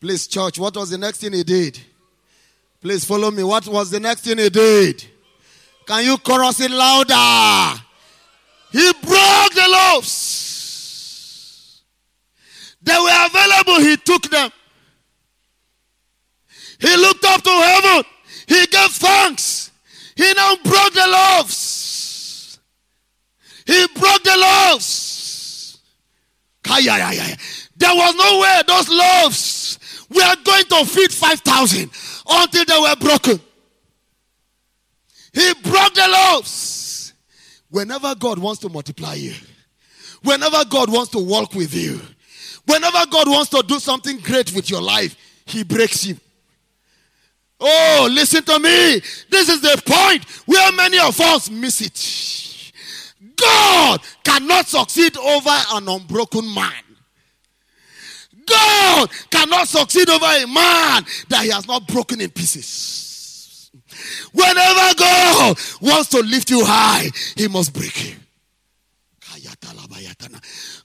Please, church, what was the next thing he did? Please follow me. What was the next thing he did? Can you chorus it louder? He broke the loaves. They were available. He took them. He looked up to heaven. He gave thanks. He now broke the loaves. He broke the loaves. There was no way those loaves were going to feed 5,000 until they were broken. He broke the loaves. Whenever God wants to multiply you, whenever God wants to walk with you, whenever God wants to do something great with your life, He breaks you. Oh, listen to me. This is the point where many of us miss it. God cannot succeed over an unbroken man. God cannot succeed over a man that he has not broken in pieces. Whenever God wants to lift you high, he must break you.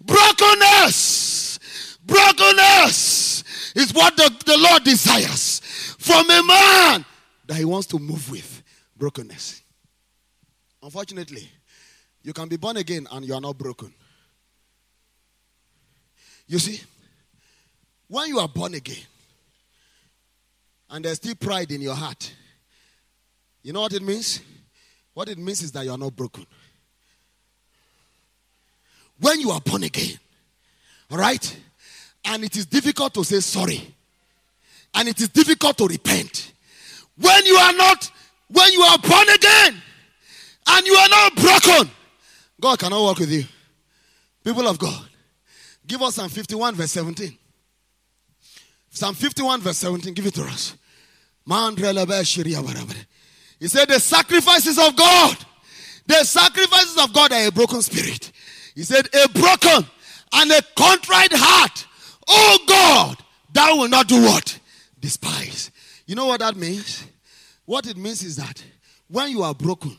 Brokenness, brokenness is what the, the Lord desires from a man that he wants to move with. Brokenness. Unfortunately, you can be born again and you are not broken. You see? When you are born again and there's still pride in your heart, you know what it means? What it means is that you are not broken. When you are born again, all right, and it is difficult to say sorry, and it is difficult to repent. When you are not, when you are born again, and you are not broken, God cannot work with you. People of God, give us Psalm 51, verse 17. Psalm 51, verse 17. Give it to us. He said, The sacrifices of God, the sacrifices of God are a broken spirit. He said, A broken and a contrite heart. Oh God, thou will not do what? Despise. You know what that means? What it means is that when you are broken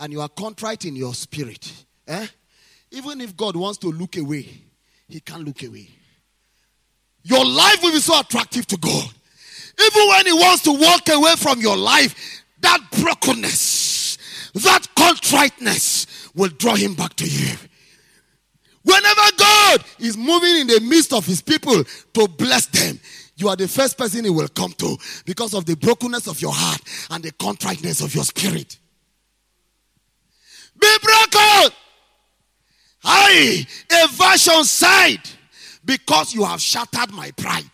and you are contrite in your spirit, eh, even if God wants to look away, he can't look away your life will be so attractive to God. Even when He wants to walk away from your life, that brokenness, that contriteness will draw Him back to you. Whenever God is moving in the midst of His people to bless them, you are the first person He will come to because of the brokenness of your heart and the contriteness of your spirit. Be broken. I, a version side because you have shattered my pride.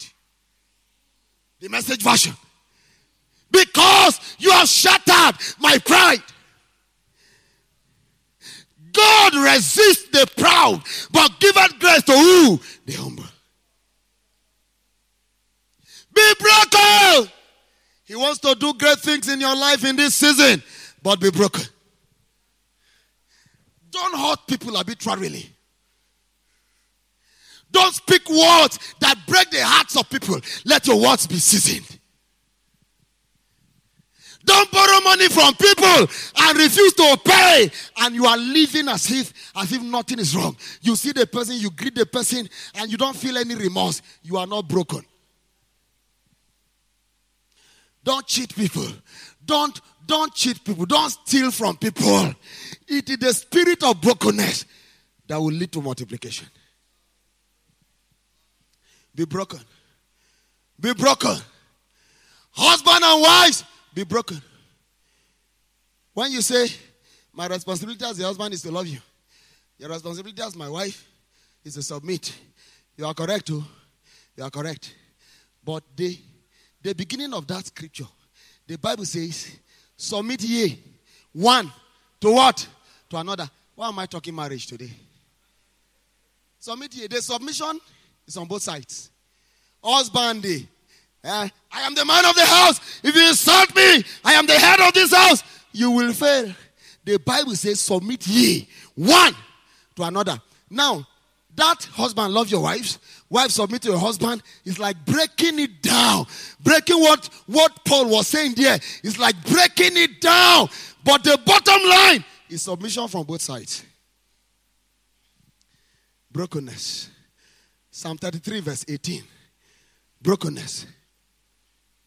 The message version. Because you have shattered my pride. God resists the proud, but giveth grace to who? The humble. Be broken. He wants to do great things in your life in this season, but be broken. Don't hurt people arbitrarily. Don't speak words that break the hearts of people. Let your words be seasoned. Don't borrow money from people and refuse to pay. And you are living as if as if nothing is wrong. You see the person, you greet the person, and you don't feel any remorse. You are not broken. Don't cheat people. Don't don't cheat people. Don't steal from people. It is the spirit of brokenness that will lead to multiplication. Be broken. Be broken. Husband and wives, be broken. When you say, My responsibility as a husband is to love you, your responsibility as my wife is to submit. You are correct, too. You are correct. But the, the beginning of that scripture, the Bible says, Submit ye one to what? To another. Why am I talking marriage today? Submit ye. The submission is on both sides. Husband, uh, I am the man of the house. If you insult me, I am the head of this house. You will fail. The Bible says, Submit ye one to another. Now, that husband love your wives wife submit to your husband is like breaking it down breaking what what paul was saying there is like breaking it down but the bottom line is submission from both sides brokenness psalm 33 verse 18 brokenness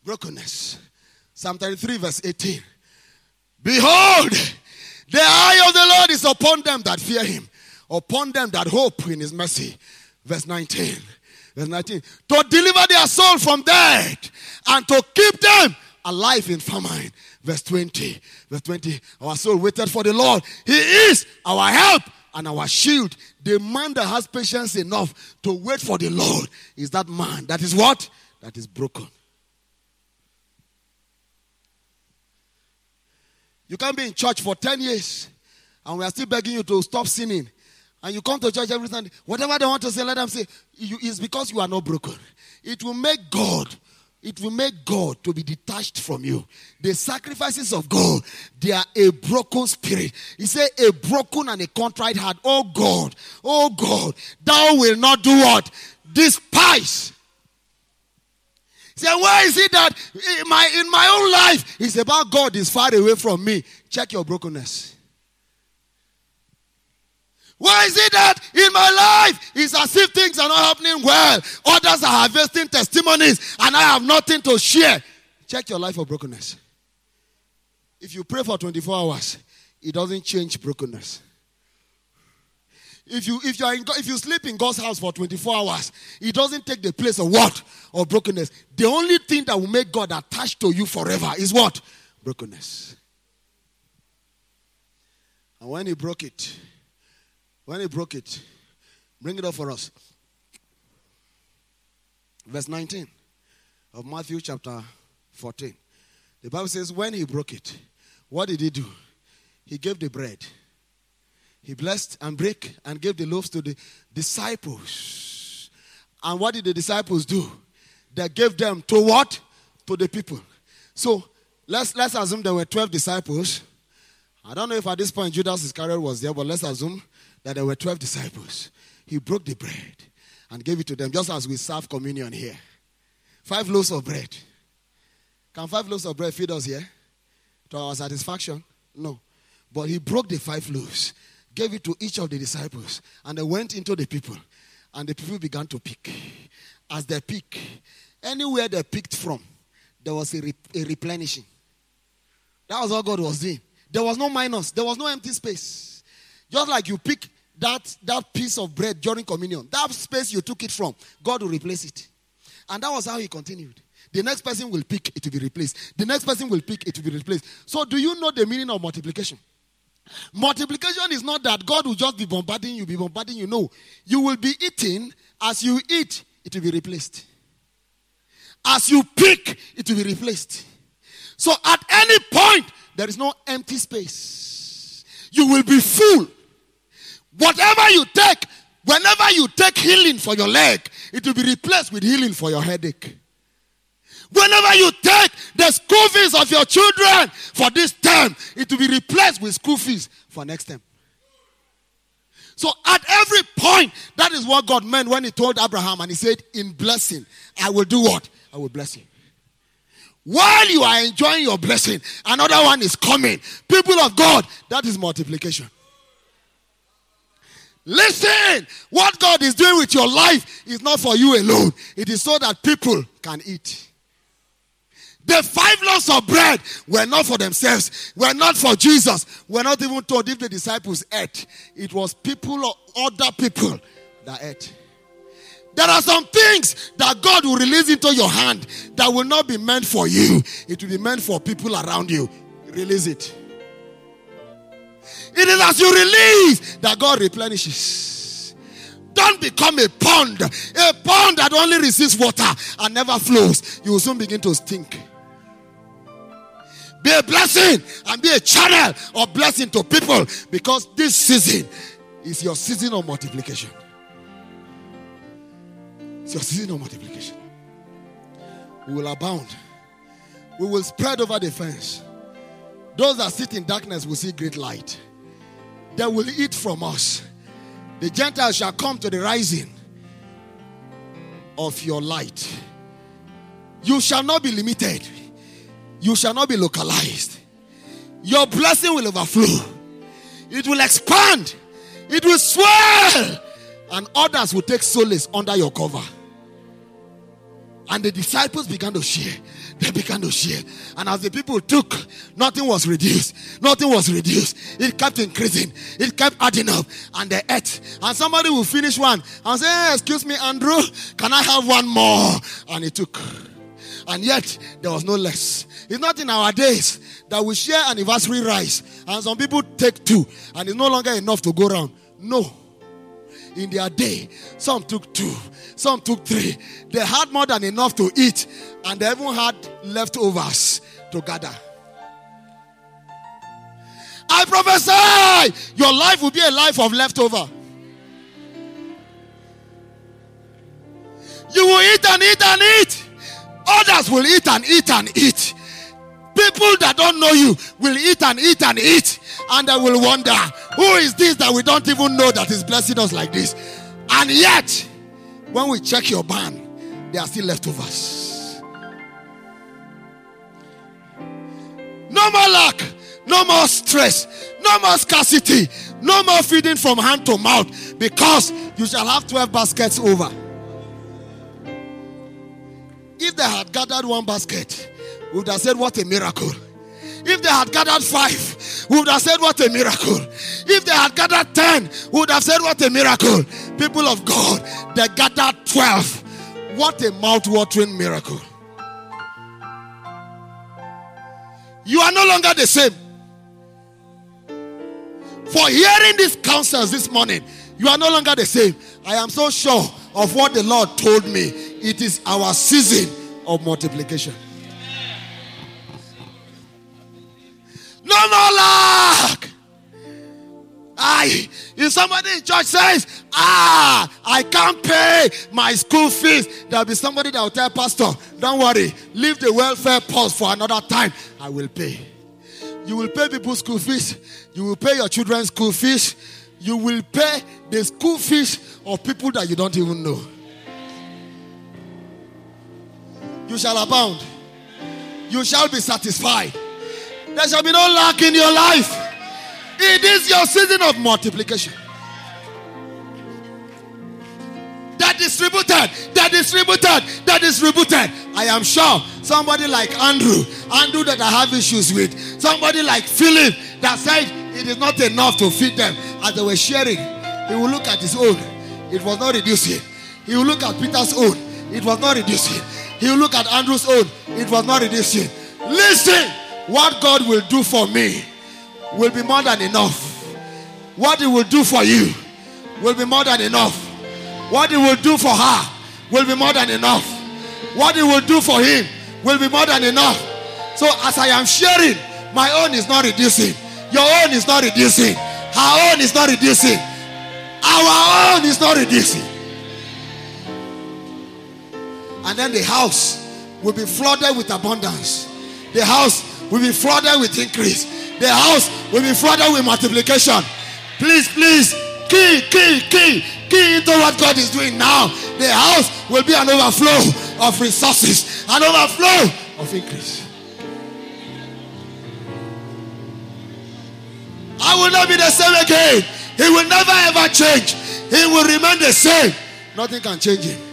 brokenness psalm 33 verse 18 behold the eye of the lord is upon them that fear him upon them that hope in his mercy. Verse 19. Verse 19. To deliver their soul from death and to keep them alive in famine. Verse 20. Verse 20. Our soul waited for the Lord. He is our help and our shield. The man that has patience enough to wait for the Lord is that man. That is what? That is broken. You can't be in church for 10 years and we are still begging you to stop sinning and you come to church every Sunday, whatever they want to say, let them say, it's because you are not broken. It will make God, it will make God to be detached from you. The sacrifices of God, they are a broken spirit. He said, a broken and a contrite heart. Oh God, oh God, thou will not do what? Despise. He said, why is it that in my, in my own life, it's about God is far away from me? Check your brokenness. Why is it that in my life it's as if things are not happening well? Others are harvesting testimonies and I have nothing to share. Check your life for brokenness. If you pray for 24 hours, it doesn't change brokenness. If you if you are in, if you sleep in God's house for 24 hours, it doesn't take the place of what? Of brokenness. The only thing that will make God attached to you forever is what? Brokenness. And when he broke it, when he broke it, bring it up for us. Verse 19 of Matthew chapter 14. The Bible says, when he broke it, what did he do? He gave the bread. He blessed and break and gave the loaves to the disciples. And what did the disciples do? They gave them to what? To the people. So let's let's assume there were 12 disciples. I don't know if at this point Judas Iscariot was there, but let's assume that there were 12 disciples. He broke the bread and gave it to them, just as we serve communion here. Five loaves of bread. Can five loaves of bread feed us here? To our satisfaction? No. But he broke the five loaves, gave it to each of the disciples, and they went into the people. And the people began to pick. As they pick, anywhere they picked from, there was a, re- a replenishing. That was what God was doing. There was no minus, there was no empty space. Just like you pick that, that piece of bread during communion, that space you took it from, God will replace it. And that was how he continued. The next person will pick, it will be replaced. The next person will pick, it will be replaced. So, do you know the meaning of multiplication? Multiplication is not that God will just be bombarding you, be bombarding you. No. You will be eating, as you eat, it will be replaced. As you pick, it will be replaced. So, at any point, there is no empty space. You will be full Whatever you take, whenever you take healing for your leg, it will be replaced with healing for your headache. Whenever you take the school fees of your children for this term, it will be replaced with school fees for next term. So at every point, that is what God meant when He told Abraham and He said, In blessing, I will do what? I will bless you. While you are enjoying your blessing, another one is coming. People of God, that is multiplication. Listen, what God is doing with your life is not for you alone, it is so that people can eat. The five loaves of bread were not for themselves, were not for Jesus, were not even told if the disciples ate. It was people or other people that ate. There are some things that God will release into your hand that will not be meant for you, it will be meant for people around you. Release it. It is as you release that God replenishes. Don't become a pond, a pond that only receives water and never flows. You will soon begin to stink. Be a blessing and be a channel of blessing to people because this season is your season of multiplication. It's your season of multiplication. We will abound. We will spread over the fence. Those that sit in darkness will see great light. They will eat from us. The Gentiles shall come to the rising of your light. You shall not be limited. You shall not be localized. Your blessing will overflow. It will expand. It will swell. And others will take solace under your cover. And the disciples began to share. They began to share. And as the people took, nothing was reduced. Nothing was reduced. It kept increasing. It kept adding up. And they ate. And somebody will finish one and say, hey, Excuse me, Andrew, can I have one more? And he took. And yet, there was no less. It's not in our days that we share anniversary rice. And some people take two. And it's no longer enough to go around. No in their day. Some took two, some took three. They had more than enough to eat, and they even had leftovers to gather. I prophesy your life will be a life of leftover. You will eat and eat and eat. Others will eat and eat and eat. People that don't know you will eat and eat and eat, and they will wonder, who is this that we don't even know that is blessing us like this? And yet, when we check your barn, there are still leftovers. No more lack, no more stress, no more scarcity, no more feeding from hand to mouth, because you shall have 12 baskets over. If they had gathered one basket, we would have said, What a miracle. If they had gathered five, we would have said, What a miracle. If they had gathered ten, we would have said, What a miracle. People of God, they gathered 12. What a mouth watering miracle. You are no longer the same. For hearing these counsels this morning, you are no longer the same. I am so sure of what the Lord told me. It is our season of multiplication. No more lack. I, if somebody in church says, Ah, I can't pay my school fees, there'll be somebody that will tell Pastor, Don't worry, leave the welfare post for another time. I will pay. You will pay people's school fees, you will pay your children's school fees, you will pay the school fees of people that you don't even know. You shall abound, you shall be satisfied. There shall be no lack in your life. It is your season of multiplication. That distributed, that distributed, that distributed. I am sure somebody like Andrew, Andrew that I have issues with, somebody like Philip that said it is not enough to feed them as they were sharing. He will look at his own, it was not reducing. He will look at Peter's own, it was not reducing. He will look at Andrew's own, it was not reducing. Listen, what God will do for me will be more than enough. What He will do for you will be more than enough. What He will do for her will be more than enough. What He will do for him will be more than enough. So, as I am sharing, my own is not reducing, your own is not reducing, her own is not reducing, our own is not reducing. And then the house will be flooded with abundance. The house will be flooded with increase. The house will be flooded with multiplication. Please, please, key, key, key, key into what God is doing now. The house will be an overflow of resources, an overflow of increase. I will not be the same again. He will never ever change. He will remain the same. Nothing can change him.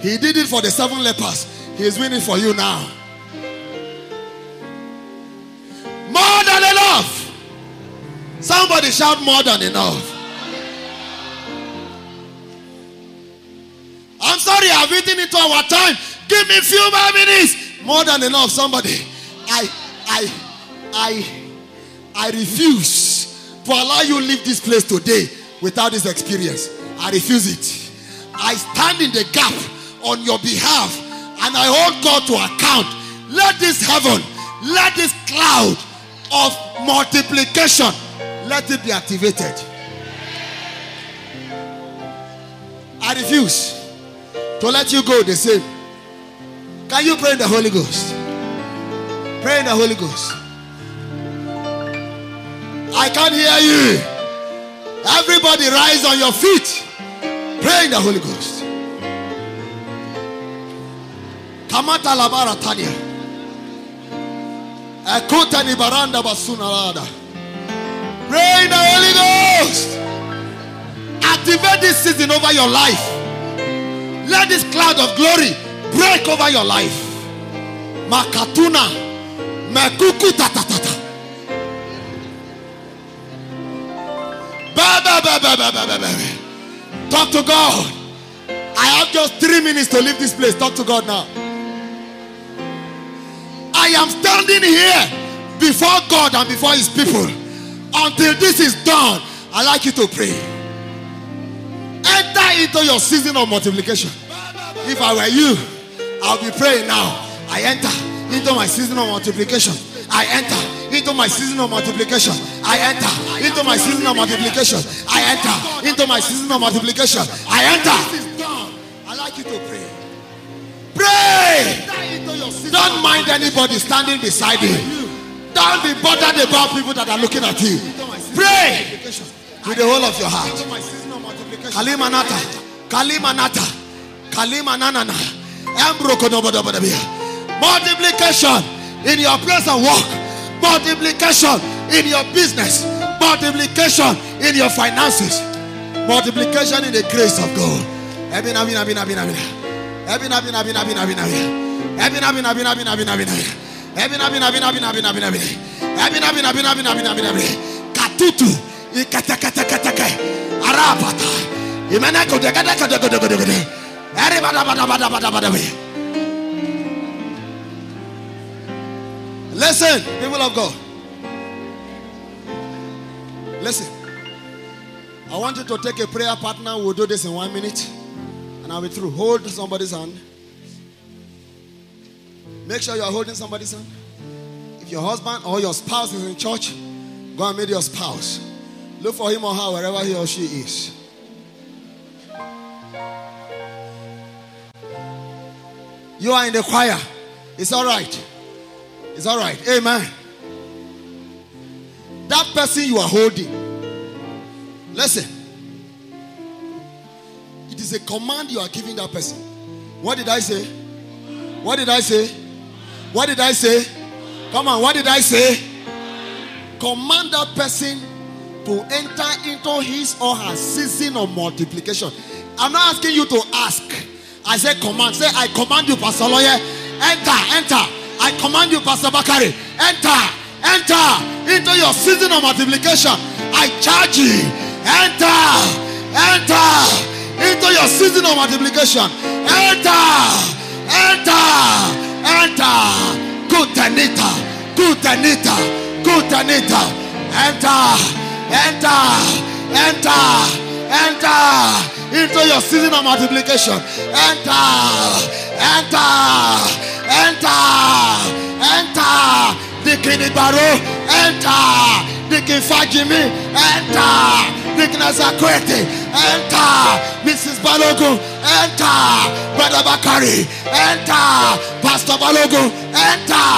He did it for the seven lepers. He is winning for you now. More than enough. Somebody shout more than enough. I'm sorry, I've eaten into our time. Give me a few more minutes. More than enough. Somebody. I, I, I, I refuse to allow you leave this place today without this experience. I refuse it. I stand in the gap on your behalf and I hold God to account. Let this heaven, let this cloud of multiplication, let it be activated. I refuse to let you go the same. Can you pray in the Holy Ghost? Pray in the Holy Ghost. I can't hear you. Everybody rise on your feet. Pray in the Holy Ghost. Kamata labara tania. Ekuta ni baranda basuna lada. Pray in the Holy Ghost. Activate this season over your life. Let this cloud of glory break over your life. Makatuna. Mekuku tatatata. Ba, ba, ba, ba, ba, ba. Talk to God. I have just three minutes to leave this place. Talk to God now. I am standing here before God and before His people. Until this is done, I like you to pray. Enter into your season of multiplication. If I were you, I'll be praying now. I enter into my season of multiplication. I enter into my season of multiplication. I enter into my season of multiplication. I enter into my season of multiplication. I enter. I like you to pray. Pray. Don't mind anybody standing beside you. Don't be bothered about people that are looking at you. Pray with the whole of your heart. Kalimanata. Kalimanata. Kalimanana. Multiplication in your place of work. Multiplication in your business. Multiplication in your finances. Multiplication in the grace of God. Ebin, abin, abin, abin, abin. Ebin, abin, abin, abin, abin, abin. Ebin, abin, abin, abin, abin, abin. Ebin, abin, abin, abin, abin, abin, abin. Ebin, abin, abin, abin, abin, abin, abin. Katutu. Ikata, kata, kata, kata. Arapata. Imene kode, kode, kode, kode, kode, kode. Eri, bada, bada, bada, bada, bada, bada. Listen, people of God. Listen. I want you to take a prayer partner. We'll do this in one minute. And I'll be through. Hold somebody's hand. Make sure you are holding somebody's hand. If your husband or your spouse is in church, go and meet your spouse. Look for him or her wherever he or she is. You are in the choir. It's all right. It's all right. Amen. That person you are holding, listen. It is a command you are giving that person. What did I say? What did I say? What did I say? Come on, what did I say? Command that person to enter into his or her season of multiplication. I'm not asking you to ask. I said command. Say, I command you, Pastor Lawyer. Enter, enter. I command you, Pastor Bakari. Enter, enter into your season of multiplication. I charge you. Enter, enter into your season of multiplication. Enter, enter, enter. Good Anita, good Anita, good Anita. Enter, enter, enter, enter into your season of multiplication. Enter, enter, enter, enter. Dikin Ibaro, enter. Dikin Fajimi, enter. Dikin Azakwete, enter. Mrs. Balogun, enter. Brother Bakari, enter. Pastor Balogun, enter.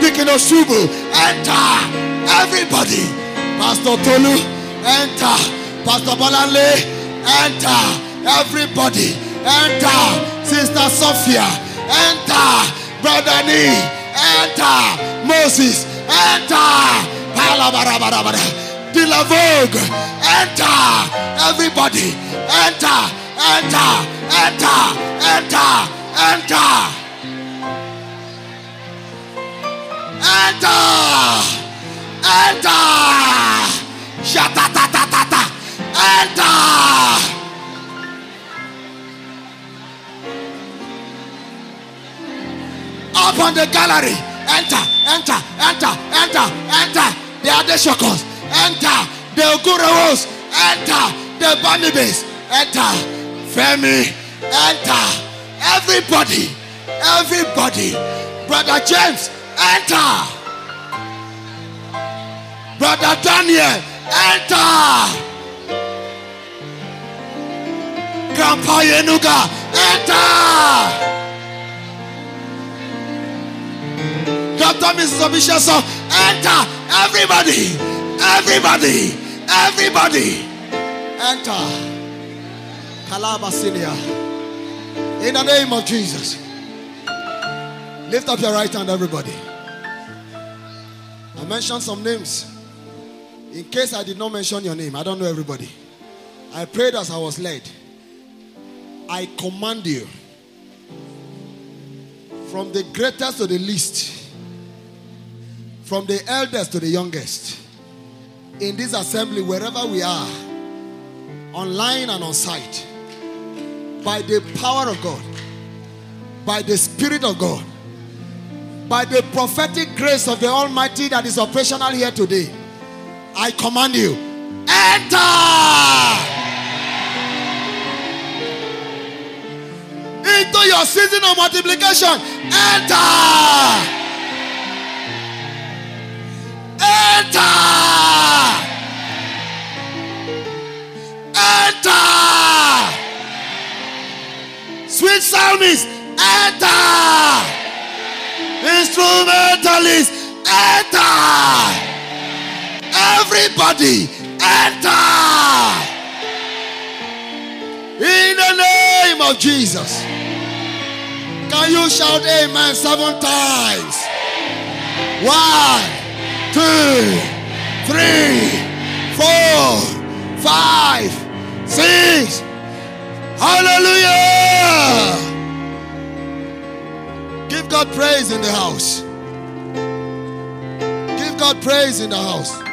Dikin Oshubu, enter. Everybody, Pastor Tolu, enter. Pastor Balale, enter. Everybody, Enter, Sister Sophia. Enter, Brother Nee. Enter, Moses. Enter, Dilla Vogue. Enter, everybody. Enter, enter, enter, enter, enter. Enter! Enter! Shatatatata! Enter! Up on the gallery. Enter, enter, enter, enter, enter. The Adeshokos. Enter. The Ogurawos. Enter. The Banibes. Enter. Femi. Enter. Everybody. Everybody. Brother James. Enter. Brother Daniel. Enter. Grandpa Yenuga. Enter. Dr. Mrs. Obishaso, enter. Everybody, everybody, everybody, enter. Kalabasinia. In the name of Jesus. Lift up your right hand, everybody. I mentioned some names. In case I did not mention your name, I don't know everybody. I prayed as I was led. I command you from the greatest to the least from the eldest to the youngest, in this assembly, wherever we are, online and on site, by the power of God, by the Spirit of God, by the prophetic grace of the Almighty that is operational here today, I command you, enter into your season of multiplication. Enter. Enter! Psalmist, enter! Instrumentalist, enter! Everybody, enter! In the name of Jesus. Can you shout amen seven times? One two, three, four, five, six. Hallelujah! Give God praise in the house. Give God praise in the house.